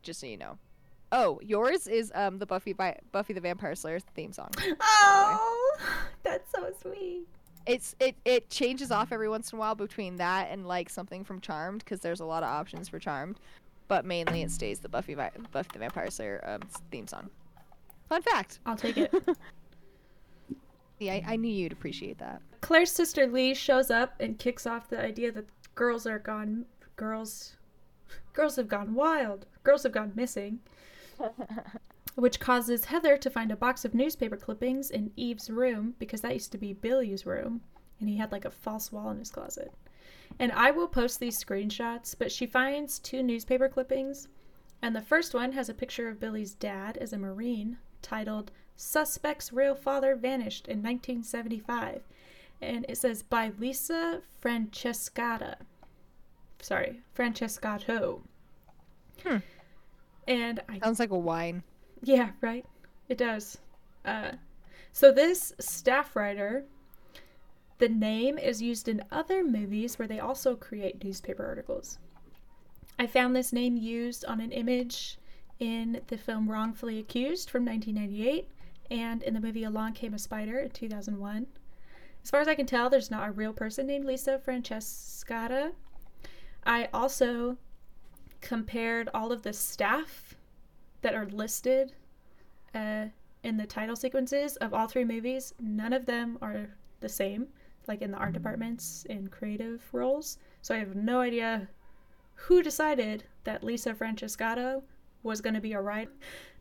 just so you know. Oh, yours is um the Buffy by Buffy the Vampire Slayer theme song. Oh, that's so sweet. It's it it changes off every once in a while between that and like something from Charmed because there's a lot of options for Charmed, but mainly it stays the Buffy Vi- Buffy the Vampire Slayer um, theme song. Fun fact. I'll take it. Yeah, I, I knew you'd appreciate that. Claire's sister Lee shows up and kicks off the idea that girls are gone girls girls have gone wild. Girls have gone missing. Which causes Heather to find a box of newspaper clippings in Eve's room because that used to be Billy's room and he had like a false wall in his closet. And I will post these screenshots, but she finds two newspaper clippings and the first one has a picture of Billy's dad as a Marine titled Suspect's Real Father Vanished in 1975 and it says by Lisa Francescata. Sorry, Francescato. Hmm. And I Sounds like a wine. Yeah, right. It does. Uh, so this staff writer, the name is used in other movies where they also create newspaper articles. I found this name used on an image in the film Wrongfully Accused from 1998 and in the movie Along Came a Spider in 2001. As far as I can tell, there's not a real person named Lisa Francescata. I also compared all of the staff that are listed uh, in the title sequences of all three movies. None of them are the same, like in the art departments and creative roles. So I have no idea who decided that Lisa Francescato was going to be a writer,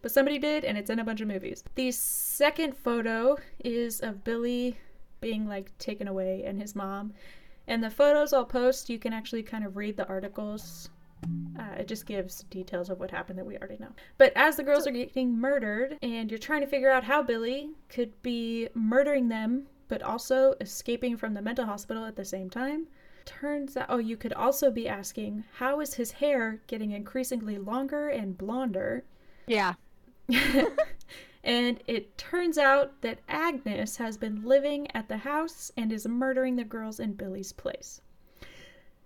but somebody did, and it's in a bunch of movies. The second photo is of Billy being like taken away and his mom. And the photos I'll post, you can actually kind of read the articles. Uh, it just gives details of what happened that we already know. But as the girls are getting murdered, and you're trying to figure out how Billy could be murdering them, but also escaping from the mental hospital at the same time, turns out, oh, you could also be asking, how is his hair getting increasingly longer and blonder? Yeah. and it turns out that Agnes has been living at the house and is murdering the girls in Billy's place.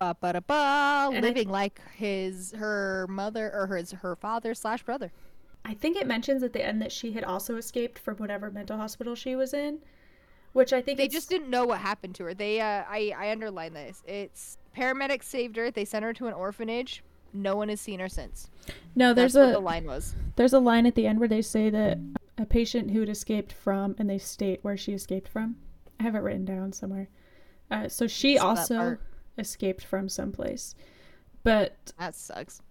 Ba ba da ba. And I- Living like his her mother or his her father slash brother. I think it mentions at the end that she had also escaped from whatever mental hospital she was in, which I think They just didn't know what happened to her. They uh, I I underline this. It's paramedics saved her. They sent her to an orphanage. No one has seen her since. no. That's There's what the a line was. there's a line at the end where they say that a patient who had escaped from, and they state where she escaped from. I have it written down somewhere. Uh, so she Saw that also part. Escaped from someplace, but That sucks.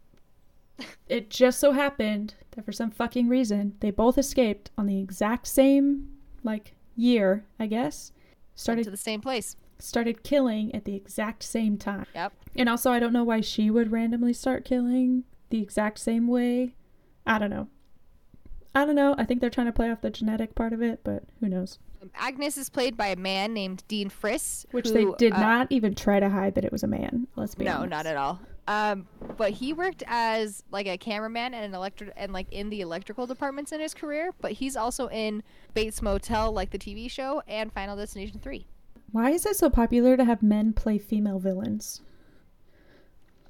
it just so happened that for some fucking reason they both escaped on the exact same like year, I guess. Went Started to the same place. started killing at the exact same time. Yep. And also I don't know why she would randomly start killing the exact same way. I don't know. I don't know. I think they're trying to play off the genetic part of it, but who knows? Agnes is played by a man named Dean Friss, Which who, they did uh, not even try to hide that it was a man. Let's be No, honest. not at all. Um, but he worked as like a cameraman and an electric and like in the electrical departments in his career. But he's also in Bates Motel, like the TV show, and Final Destination Three. Why is it so popular to have men play female villains?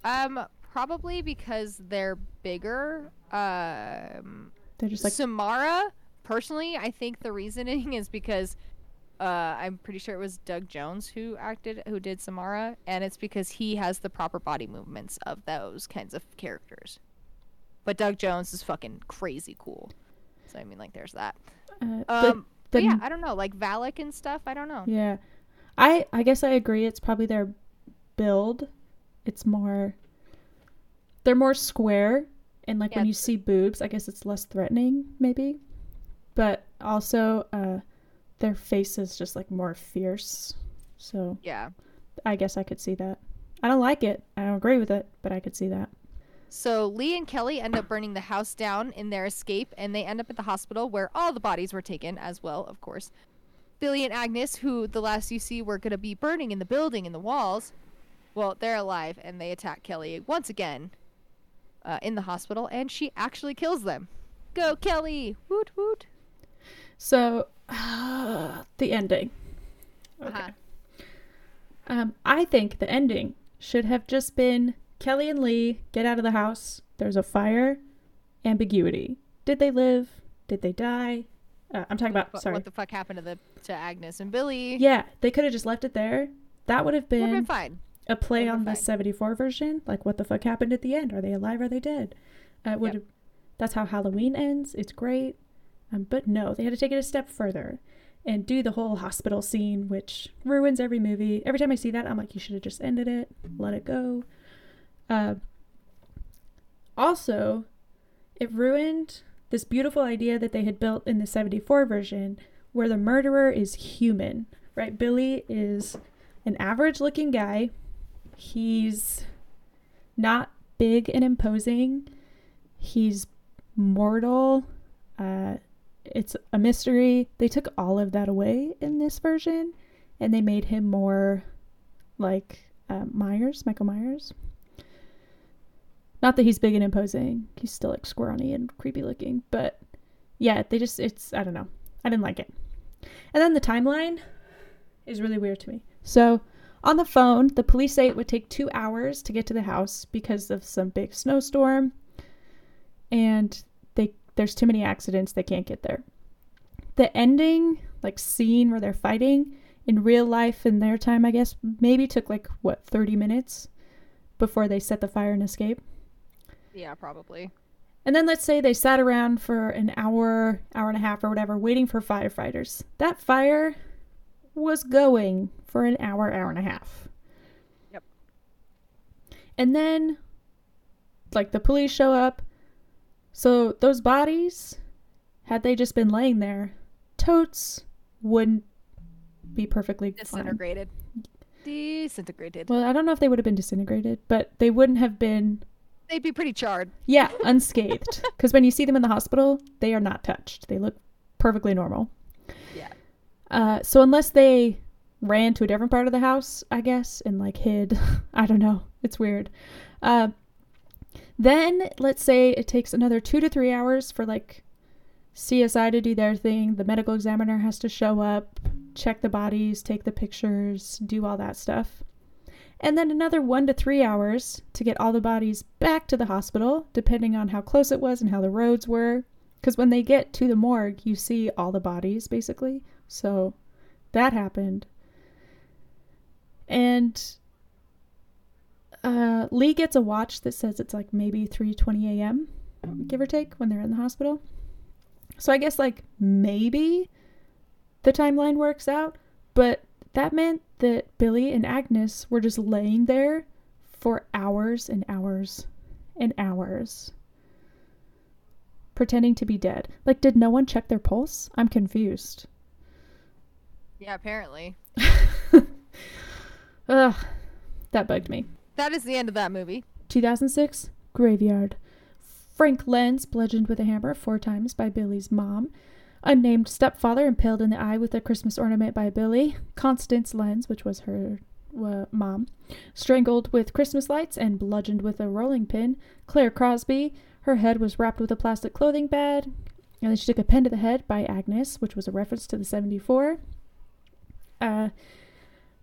Um, probably because they're bigger. Um, They're just like Samara, personally, I think the reasoning is because uh, I'm pretty sure it was Doug Jones who acted, who did Samara, and it's because he has the proper body movements of those kinds of characters. But Doug Jones is fucking crazy cool. So I mean, like, there's that. uh, Um, but yeah, I don't know, like Valak and stuff. I don't know. Yeah. I I guess I agree it's probably their build. It's more they're more square and like when you see boobs, I guess it's less threatening maybe. But also uh their face is just like more fierce. So Yeah. I guess I could see that. I don't like it. I don't agree with it, but I could see that. So Lee and Kelly end up burning the house down in their escape, and they end up at the hospital where all the bodies were taken as well, of course. Billy and Agnes, who the last you see were going to be burning in the building in the walls, well, they're alive, and they attack Kelly once again uh, in the hospital, and she actually kills them. Go, Kelly! Woot woot! So, uh, the ending. Okay. Uh-huh. Um, I think the ending should have just been Kelly and Lee get out of the house. There's a fire. Ambiguity. Did they live? Did they die? Uh, I'm talking about. What, sorry. what the fuck happened to the to Agnes and Billy? yeah, they could have just left it there. That would have been been fine. a play on been the fine. 74 version. Like, what the fuck happened at the end? Are they alive? Are they dead? Uh, would Yep. That's how Halloween ends. It's great. Um, but no, they had to take it a step further and do the whole hospital scene, which ruins every movie. Every time I see that, I'm like, you should have just ended it, let it go. Uh, also, it ruined this beautiful idea that they had built in the 74 version where the murderer is human, right? Billy is an average looking guy. He's not big and imposing. He's mortal. Uh, it's a mystery. They took all of that away in this version and they made him more like uh, Myers, Michael Myers. Not that he's big and imposing. He's still like squirmy and creepy looking, but yeah, they just it's I don't know. I didn't like it. And then the timeline is really weird to me. So, on the phone, the police say it would take 2 hours to get to the house because of some big snowstorm and there's too many accidents they can't get there. The ending like scene where they're fighting in real life in their time, I guess, maybe took like what 30 minutes before they set the fire and escape. Yeah, probably. And then let's say they sat around for an hour, hour and a half or whatever, waiting for firefighters. That fire was going for an hour, hour and a half. Yep. And then, like, the police show up. So those bodies, had they just been laying there, totes wouldn't be perfectly fine. Disintegrated. Disintegrated. Well, I don't know if they would have been disintegrated, but they wouldn't have been They'd be pretty charred. Yeah, unscathed. Because when you see them in the hospital, they are not touched. They look perfectly normal. Yeah. Uh, so unless they ran to a different part of the house, I guess, and like hid, I don't know. It's weird. Uh, then let's say it takes another two to three hours for like CSI to do their thing. The medical examiner has to show up, check the bodies, take the pictures, do all that stuff. And then another one to three hours to get all the bodies back to the hospital, depending on how close it was and how the roads were. Because when they get to the morgue, you see all the bodies basically. So that happened. And uh, Lee gets a watch that says it's like maybe 3:20 a.m. give or take when they're in the hospital. So I guess like maybe the timeline works out, but that meant that Billy and Agnes were just laying there for hours and hours and hours pretending to be dead. Like did no one check their pulse? I'm confused. Yeah, apparently. Ugh, that bugged me. That is the end of that movie. 2006 Graveyard. Frank Lenz bludgeoned with a hammer four times by Billy's mom. Unnamed stepfather impaled in the eye with a Christmas ornament by Billy. Constance Lenz, which was her uh, mom, strangled with Christmas lights and bludgeoned with a rolling pin. Claire Crosby, her head was wrapped with a plastic clothing bag. And then she took a pen to the head by Agnes, which was a reference to the 74. Uh,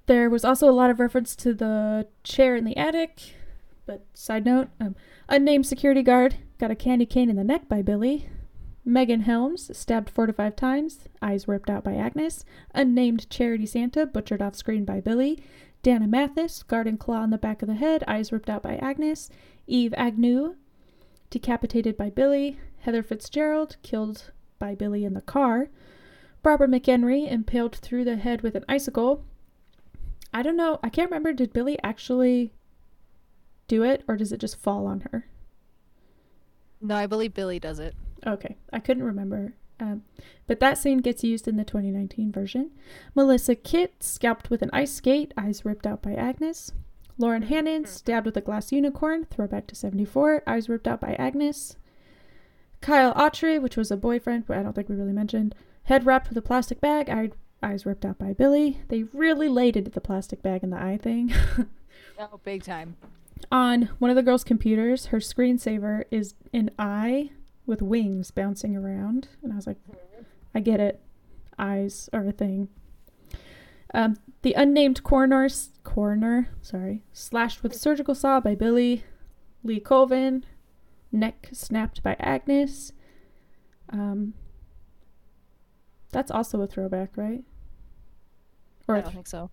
there was also a lot of reference to the chair in the attic. But side note, um, unnamed security guard got a candy cane in the neck by Billy. Megan Helms stabbed four to five times, eyes ripped out by Agnes. Unnamed Charity Santa butchered off screen by Billy. Dana Mathis, garden claw on the back of the head, eyes ripped out by Agnes. Eve Agnew, decapitated by Billy. Heather Fitzgerald, killed by Billy in the car. Barbara McHenry, impaled through the head with an icicle. I don't know. I can't remember. Did Billy actually do it, or does it just fall on her? No, I believe Billy does it. Okay, I couldn't remember. Um, but that scene gets used in the 2019 version. Melissa Kitt scalped with an ice skate, eyes ripped out by Agnes. Lauren Hannon stabbed with a glass unicorn, throwback to 74, eyes ripped out by Agnes. Kyle Autry, which was a boyfriend, but I don't think we really mentioned, head wrapped with a plastic bag, eye, eyes ripped out by Billy. They really laid into the plastic bag and the eye thing. Oh, big time. On one of the girls' computers, her screensaver is an eye with wings bouncing around. And I was like, I get it. Eyes are a thing. Um, the unnamed coroner, coroner, sorry, slashed with surgical saw by Billy. Lee Colvin, neck snapped by Agnes. Um, that's also a throwback, right? Or I don't think so.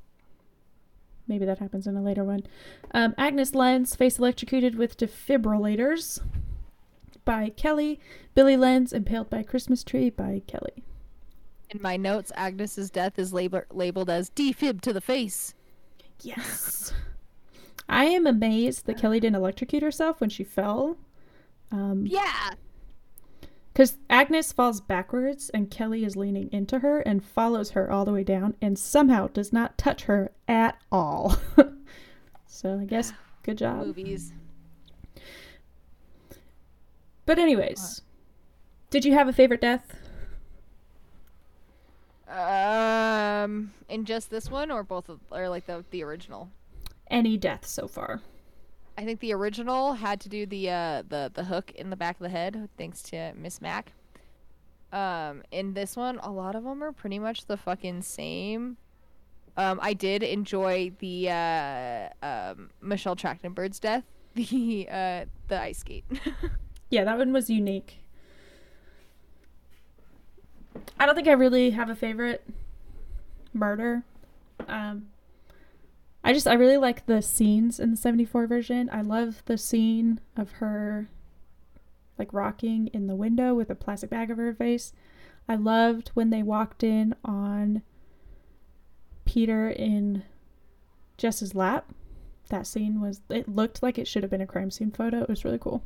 Maybe that happens in a later one. Um, Agnes Lenz, face electrocuted with defibrillators by Kelly. Billy Lenz, impaled by Christmas tree by Kelly. In my notes, Agnes's death is label- labeled as defib to the face. Yes. I am amazed that Kelly didn't electrocute herself when she fell. Um, Yeah. Because Agnes falls backwards and Kelly is leaning into her and follows her all the way down and somehow does not touch her at all. so I guess good job. Movies. But, anyways, did you have a favorite death? Um, in just this one or both of, or like the the original? Any death so far? I think the original had to do the uh the the hook in the back of the head, thanks to Miss Mac. Um, in this one, a lot of them are pretty much the fucking same. Um, I did enjoy the uh um Michelle Trachtenberg's death, the uh the ice skate. Yeah, that one was unique. I don't think I really have a favorite murder. Um, I just I really like the scenes in the 74 version. I love the scene of her like rocking in the window with a plastic bag over her face. I loved when they walked in on Peter in Jess's lap. That scene was it looked like it should have been a crime scene photo. It was really cool.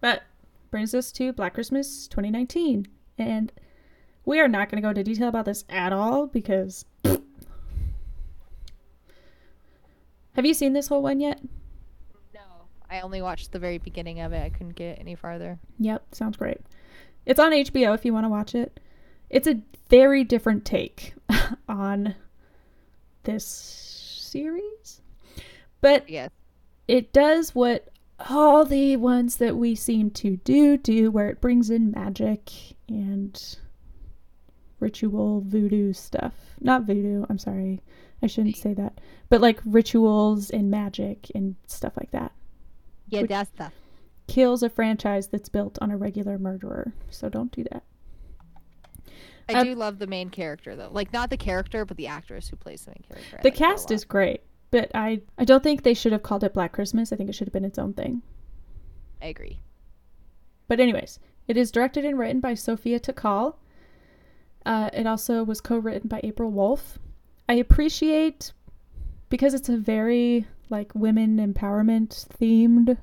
But brings us to Black Christmas 2019. And we are not going to go into detail about this at all because. Have you seen this whole one yet? no, I only watched the very beginning of it. I couldn't get any farther. Yep, sounds great. It's on HBO if you want to watch it. It's a very different take on this series. But Yes. it does what all the ones that we seem to do do where it brings in magic and ritual voodoo stuff not voodoo i'm sorry i shouldn't say that but like rituals and magic and stuff like that Yeah, that's the kills a franchise that's built on a regular murderer so don't do that I Uh, do love the main character though. Like not the character, but the actress who plays the main character. The like cast is great but i i don't think they should have called it black christmas i think it should have been its own thing I agree. But anyways, it is directed and written by Sophia Takal. Uh, it also was co-written by April Wolfe. I appreciate because it's a very like women empowerment themed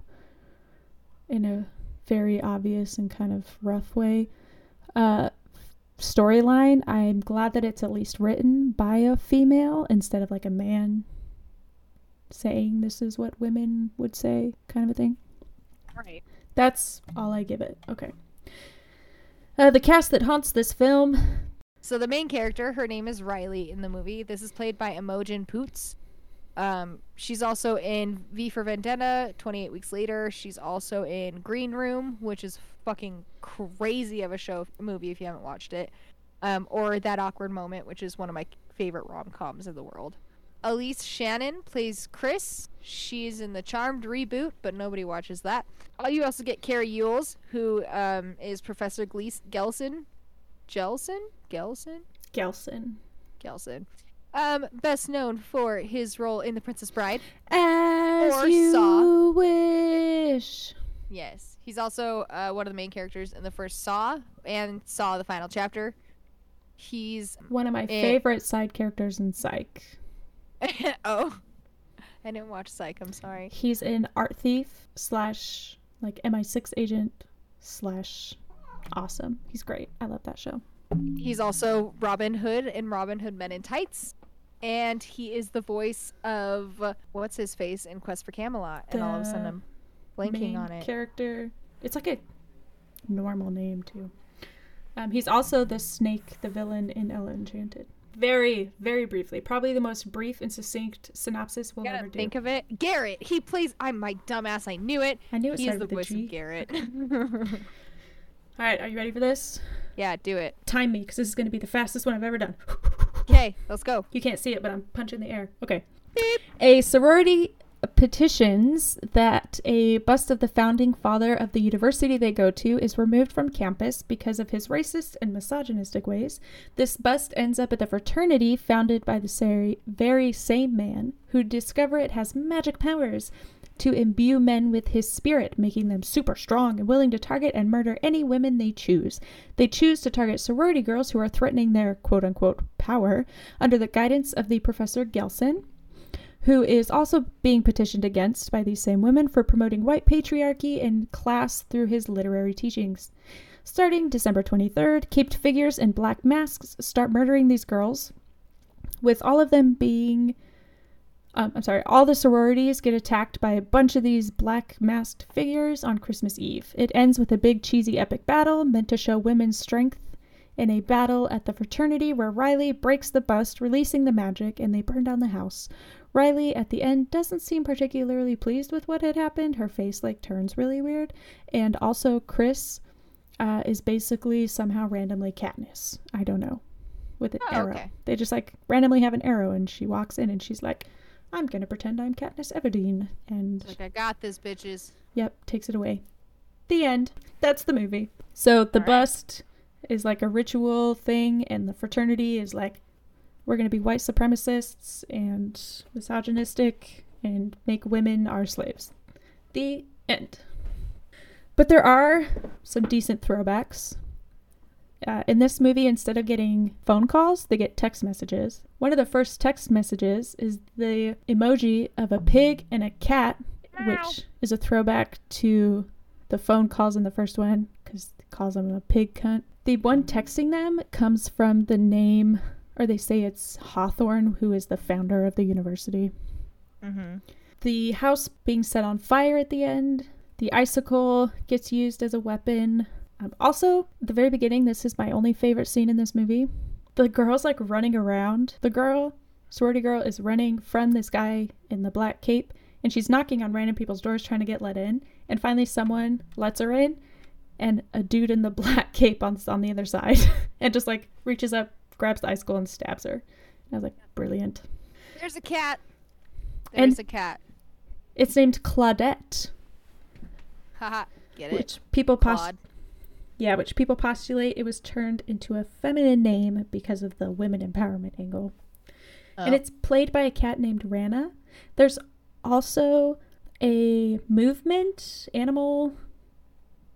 in a very obvious and kind of rough way uh, storyline. I'm glad that it's at least written by a female instead of like a man saying this is what women would say kind of a thing. Right. That's all I give it. Okay. Uh, the cast that haunts this film. So the main character, her name is Riley in the movie. This is played by Imogen Poots. Um, she's also in V for Vendetta, 28 Weeks Later. She's also in Green Room, which is fucking crazy of a show movie if you haven't watched it. Um, or That Awkward Moment, which is one of my favorite rom coms in the world. Aleyse Shannon plays Chris. She's in the Charmed reboot, but nobody watches that. You also get Cary Elwes, who um, is Professor Glees- Gelson. Gelson? Gelson? Gelson. Gelson. Um, best known for his role in The Princess Bride. As Or you Saw. wish. Yes. He's also uh, one of the main characters in the first Saw and Saw the final chapter. He's One of my Eh. favorite side characters in Psych. oh, I didn't watch Psych. I'm sorry. He's an art thief slash like MI6 agent slash awesome. He's great. I love that show. He's also Robin Hood in Robin Hood Men in Tights. and he is the voice of what's his face in Quest for Camelot. And all of a sudden, I'm blanking on it. character. It's like a normal name too. Um, he's also the snake, the villain in Ella Enchanted. Very, very briefly, probably the most brief and succinct synopsis we'll ever do. think of it. Garrett. He plays. I'm my dumbass. I knew it. I knew it He is the with voice G. of Garrett. All right, are you ready for this? yeah, do it. Time me, because this is going to be the fastest one I've ever done. Okay, let's go. You can't see it, but I'm punching the air. Okay. A sorority petitions that a bust of the founding father of the university they go to is removed from campus because of his racist and misogynistic ways. This bust ends up at the fraternity founded by the very same man who discover it has magic powers to imbue men with his spirit, making them super strong and willing to target and murder any women they choose. They choose to target sorority girls who are threatening their quote unquote power under the guidance of the Professor Gelson, who is also being petitioned against by these same women for promoting white patriarchy in class through his literary teachings. Starting December 23rd, caped figures in black masks start murdering these girls, with all of them being um, I'm sorry, all the sororities get attacked by a bunch of these black masked figures on Christmas Eve. It ends with a big cheesy epic battle meant to show women's strength in a battle at the fraternity where Riley breaks the bust, releasing the magic, and they burn down the house. Riley at the end doesn't seem particularly pleased with what had happened. Her face like turns really weird. And also Chris uh, is basically somehow randomly Katniss. I don't know. With an Oh, arrow. okay. They just like randomly have an arrow and she walks in and she's like, I'm gonna pretend I'm Katniss Everdeen and Like I got this, bitches. Yep, takes it away. The end. That's the movie. So the bust is like a ritual thing, and the fraternity is like, we're to be white supremacists and misogynistic and make women our slaves. The end. But there are some decent throwbacks. Uh, in this movie, instead of getting phone calls, they get text messages. One of the first text messages is the emoji of a pig and a cat which is a throwback to the phone calls in the first one because it calls them a pig cunt. The one texting them comes from the name, or they say it's Hawthorne, who is the founder of the university. Mm-hmm. The house being set on fire at the end. The icicle gets used as a weapon. Um, also, at the very beginning, this is my only favorite scene in this movie. The girl's like running around. The girl, sorority girl, is running from this guy in the black cape, and she's knocking on random people's doors trying to get let in. And finally, someone lets her in, and a dude in the black cape on on the other side, and just like reaches up, grabs the icicle, and stabs her. And I was like, brilliant. There's a cat. And- There's a cat. It's named Claudette, Haha. Get it? which people pos- Claude. Yeah, which people postulate it was turned into a feminine name because of the women empowerment angle. And Oh. it's played by a cat named Rana. There's also a movement, animal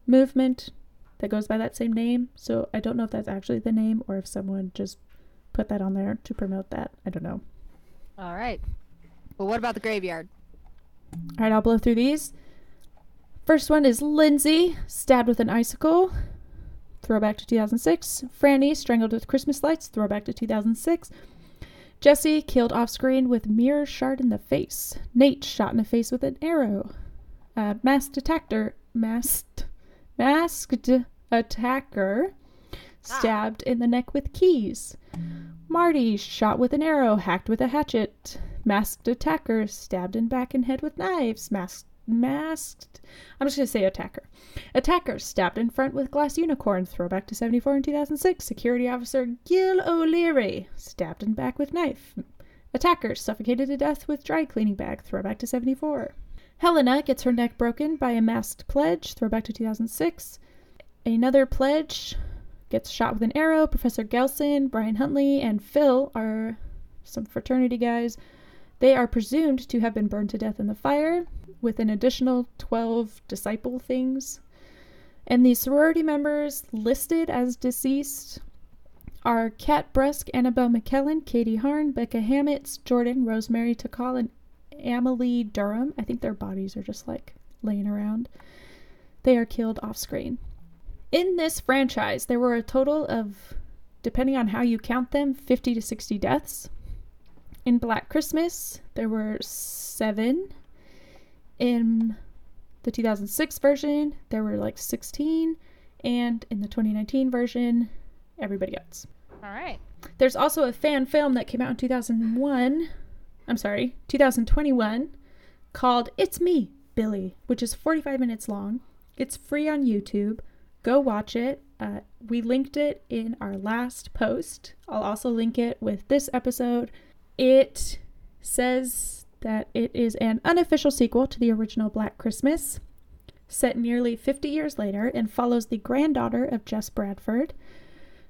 movement that goes by that same name. So I don't know if that's actually the name or if someone just put that on there to promote that. I don't know. All right. Well, what about the graveyard? All right, I'll blow through these. First one is Lindsay, stabbed with an icicle. Throwback to 2006. Franny, strangled with Christmas lights. Throwback to 2006. Jesse, killed off screen with mirror shard in the face. Nate, shot in the face with an arrow. Uh, masked attacker, masked, masked attacker, stabbed in the neck with keys. Marty, shot with an arrow, hacked with a hatchet. Masked attacker, stabbed in back and head with knives. Masked, masked. I'm just gonna say attacker. Attacker, stabbed in front with glass unicorn. Throwback to 74 and 2006. Security officer Gil O'Leary, stabbed in back with knife. Attacker, suffocated to death with dry cleaning bag. Throwback to 74. Helena gets her neck broken by a masked pledge. Throwback to 2006. Another pledge gets shot with an arrow. Professor Gelson, Brian Huntley, and Phil are some fraternity guys. They are presumed to have been burned to death in the fire, with an additional 12 disciple things. And the sorority members listed as deceased are Kat Brusk, Annabelle McKellen, Katie Harn, Becca Hammetz, Jordan, Rosemary Takal, and Amelie Durham. I think their bodies are just like laying around. They are killed off screen. In this franchise, there were a total of, depending on how you count them, 50 to 60 deaths. In Black Christmas, there were seven. In the 2006 version, there were like 16. And in the 2019 version, everybody else. All right. There's also a fan film that came out in 2001. I'm sorry, 2021 called It's Me, Billy, which is 45 minutes long. It's free on YouTube. Go watch it. Uh, we linked it in our last post. I'll also link it with this episode. It says that it is an unofficial sequel to the original Black Christmas, set nearly 50 years later, and follows the granddaughter of Jess Bradford.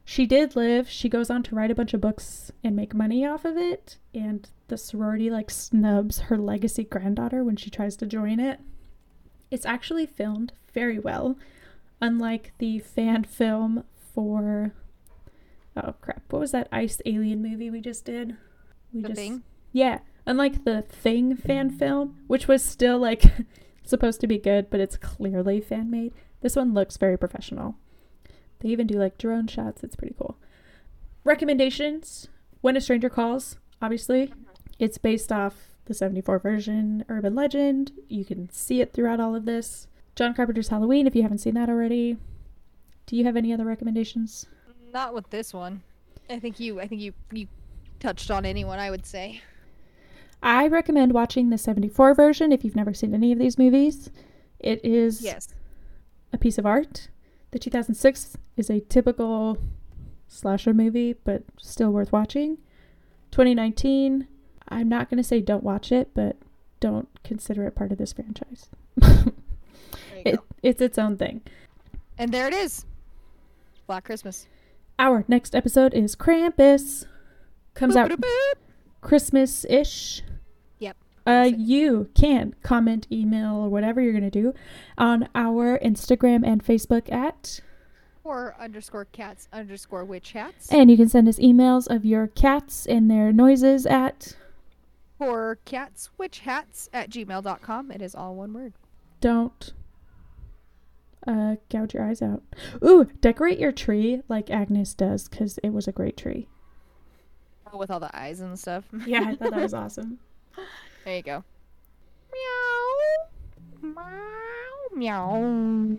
She did live. She goes on to write a bunch of books and make money off of it, and the sorority like snubs her legacy granddaughter when she tries to join it. It's actually filmed very well, unlike the fan film for oh crap, what was that ice alien movie we just did? We The Thing? Yeah, unlike the Thing fan mm. film, which was still like supposed to be good, but it's clearly fan made. This one looks very professional. They even do like drone shots. It's pretty cool. Recommendations: When a Stranger Calls. Obviously, it's based off the 74 version urban legend. You can see it throughout all of this. John Carpenter's Halloween, if you haven't seen that already. Do you have any other recommendations? Not with this one. I think you. I think you. You touched on anyone. I would say. I recommend watching the 74 version if you've never seen any of these movies. It is Yes. a piece of art. The 2006 is a typical slasher movie, but still worth watching. 2019, I'm not going to say don't watch it, but don't consider it part of this franchise. It, go. it's its own thing. And there it is. Black Christmas. Our next episode is Krampus. Comes out. Christmas ish. Yep. Uh, you can comment, email, or whatever you're going to do on our Instagram and Facebook at Or underscore cats underscore witch hats. And you can send us emails of your cats and their noises at Or cats witch hats at gmail.com. It is all one word. don't uh, gouge your eyes out. Ooh, decorate your tree like Agnes does because it was a great tree. With all the eyes and stuff. Yeah, I thought that was awesome. There you go. Meow. Meow. Meow.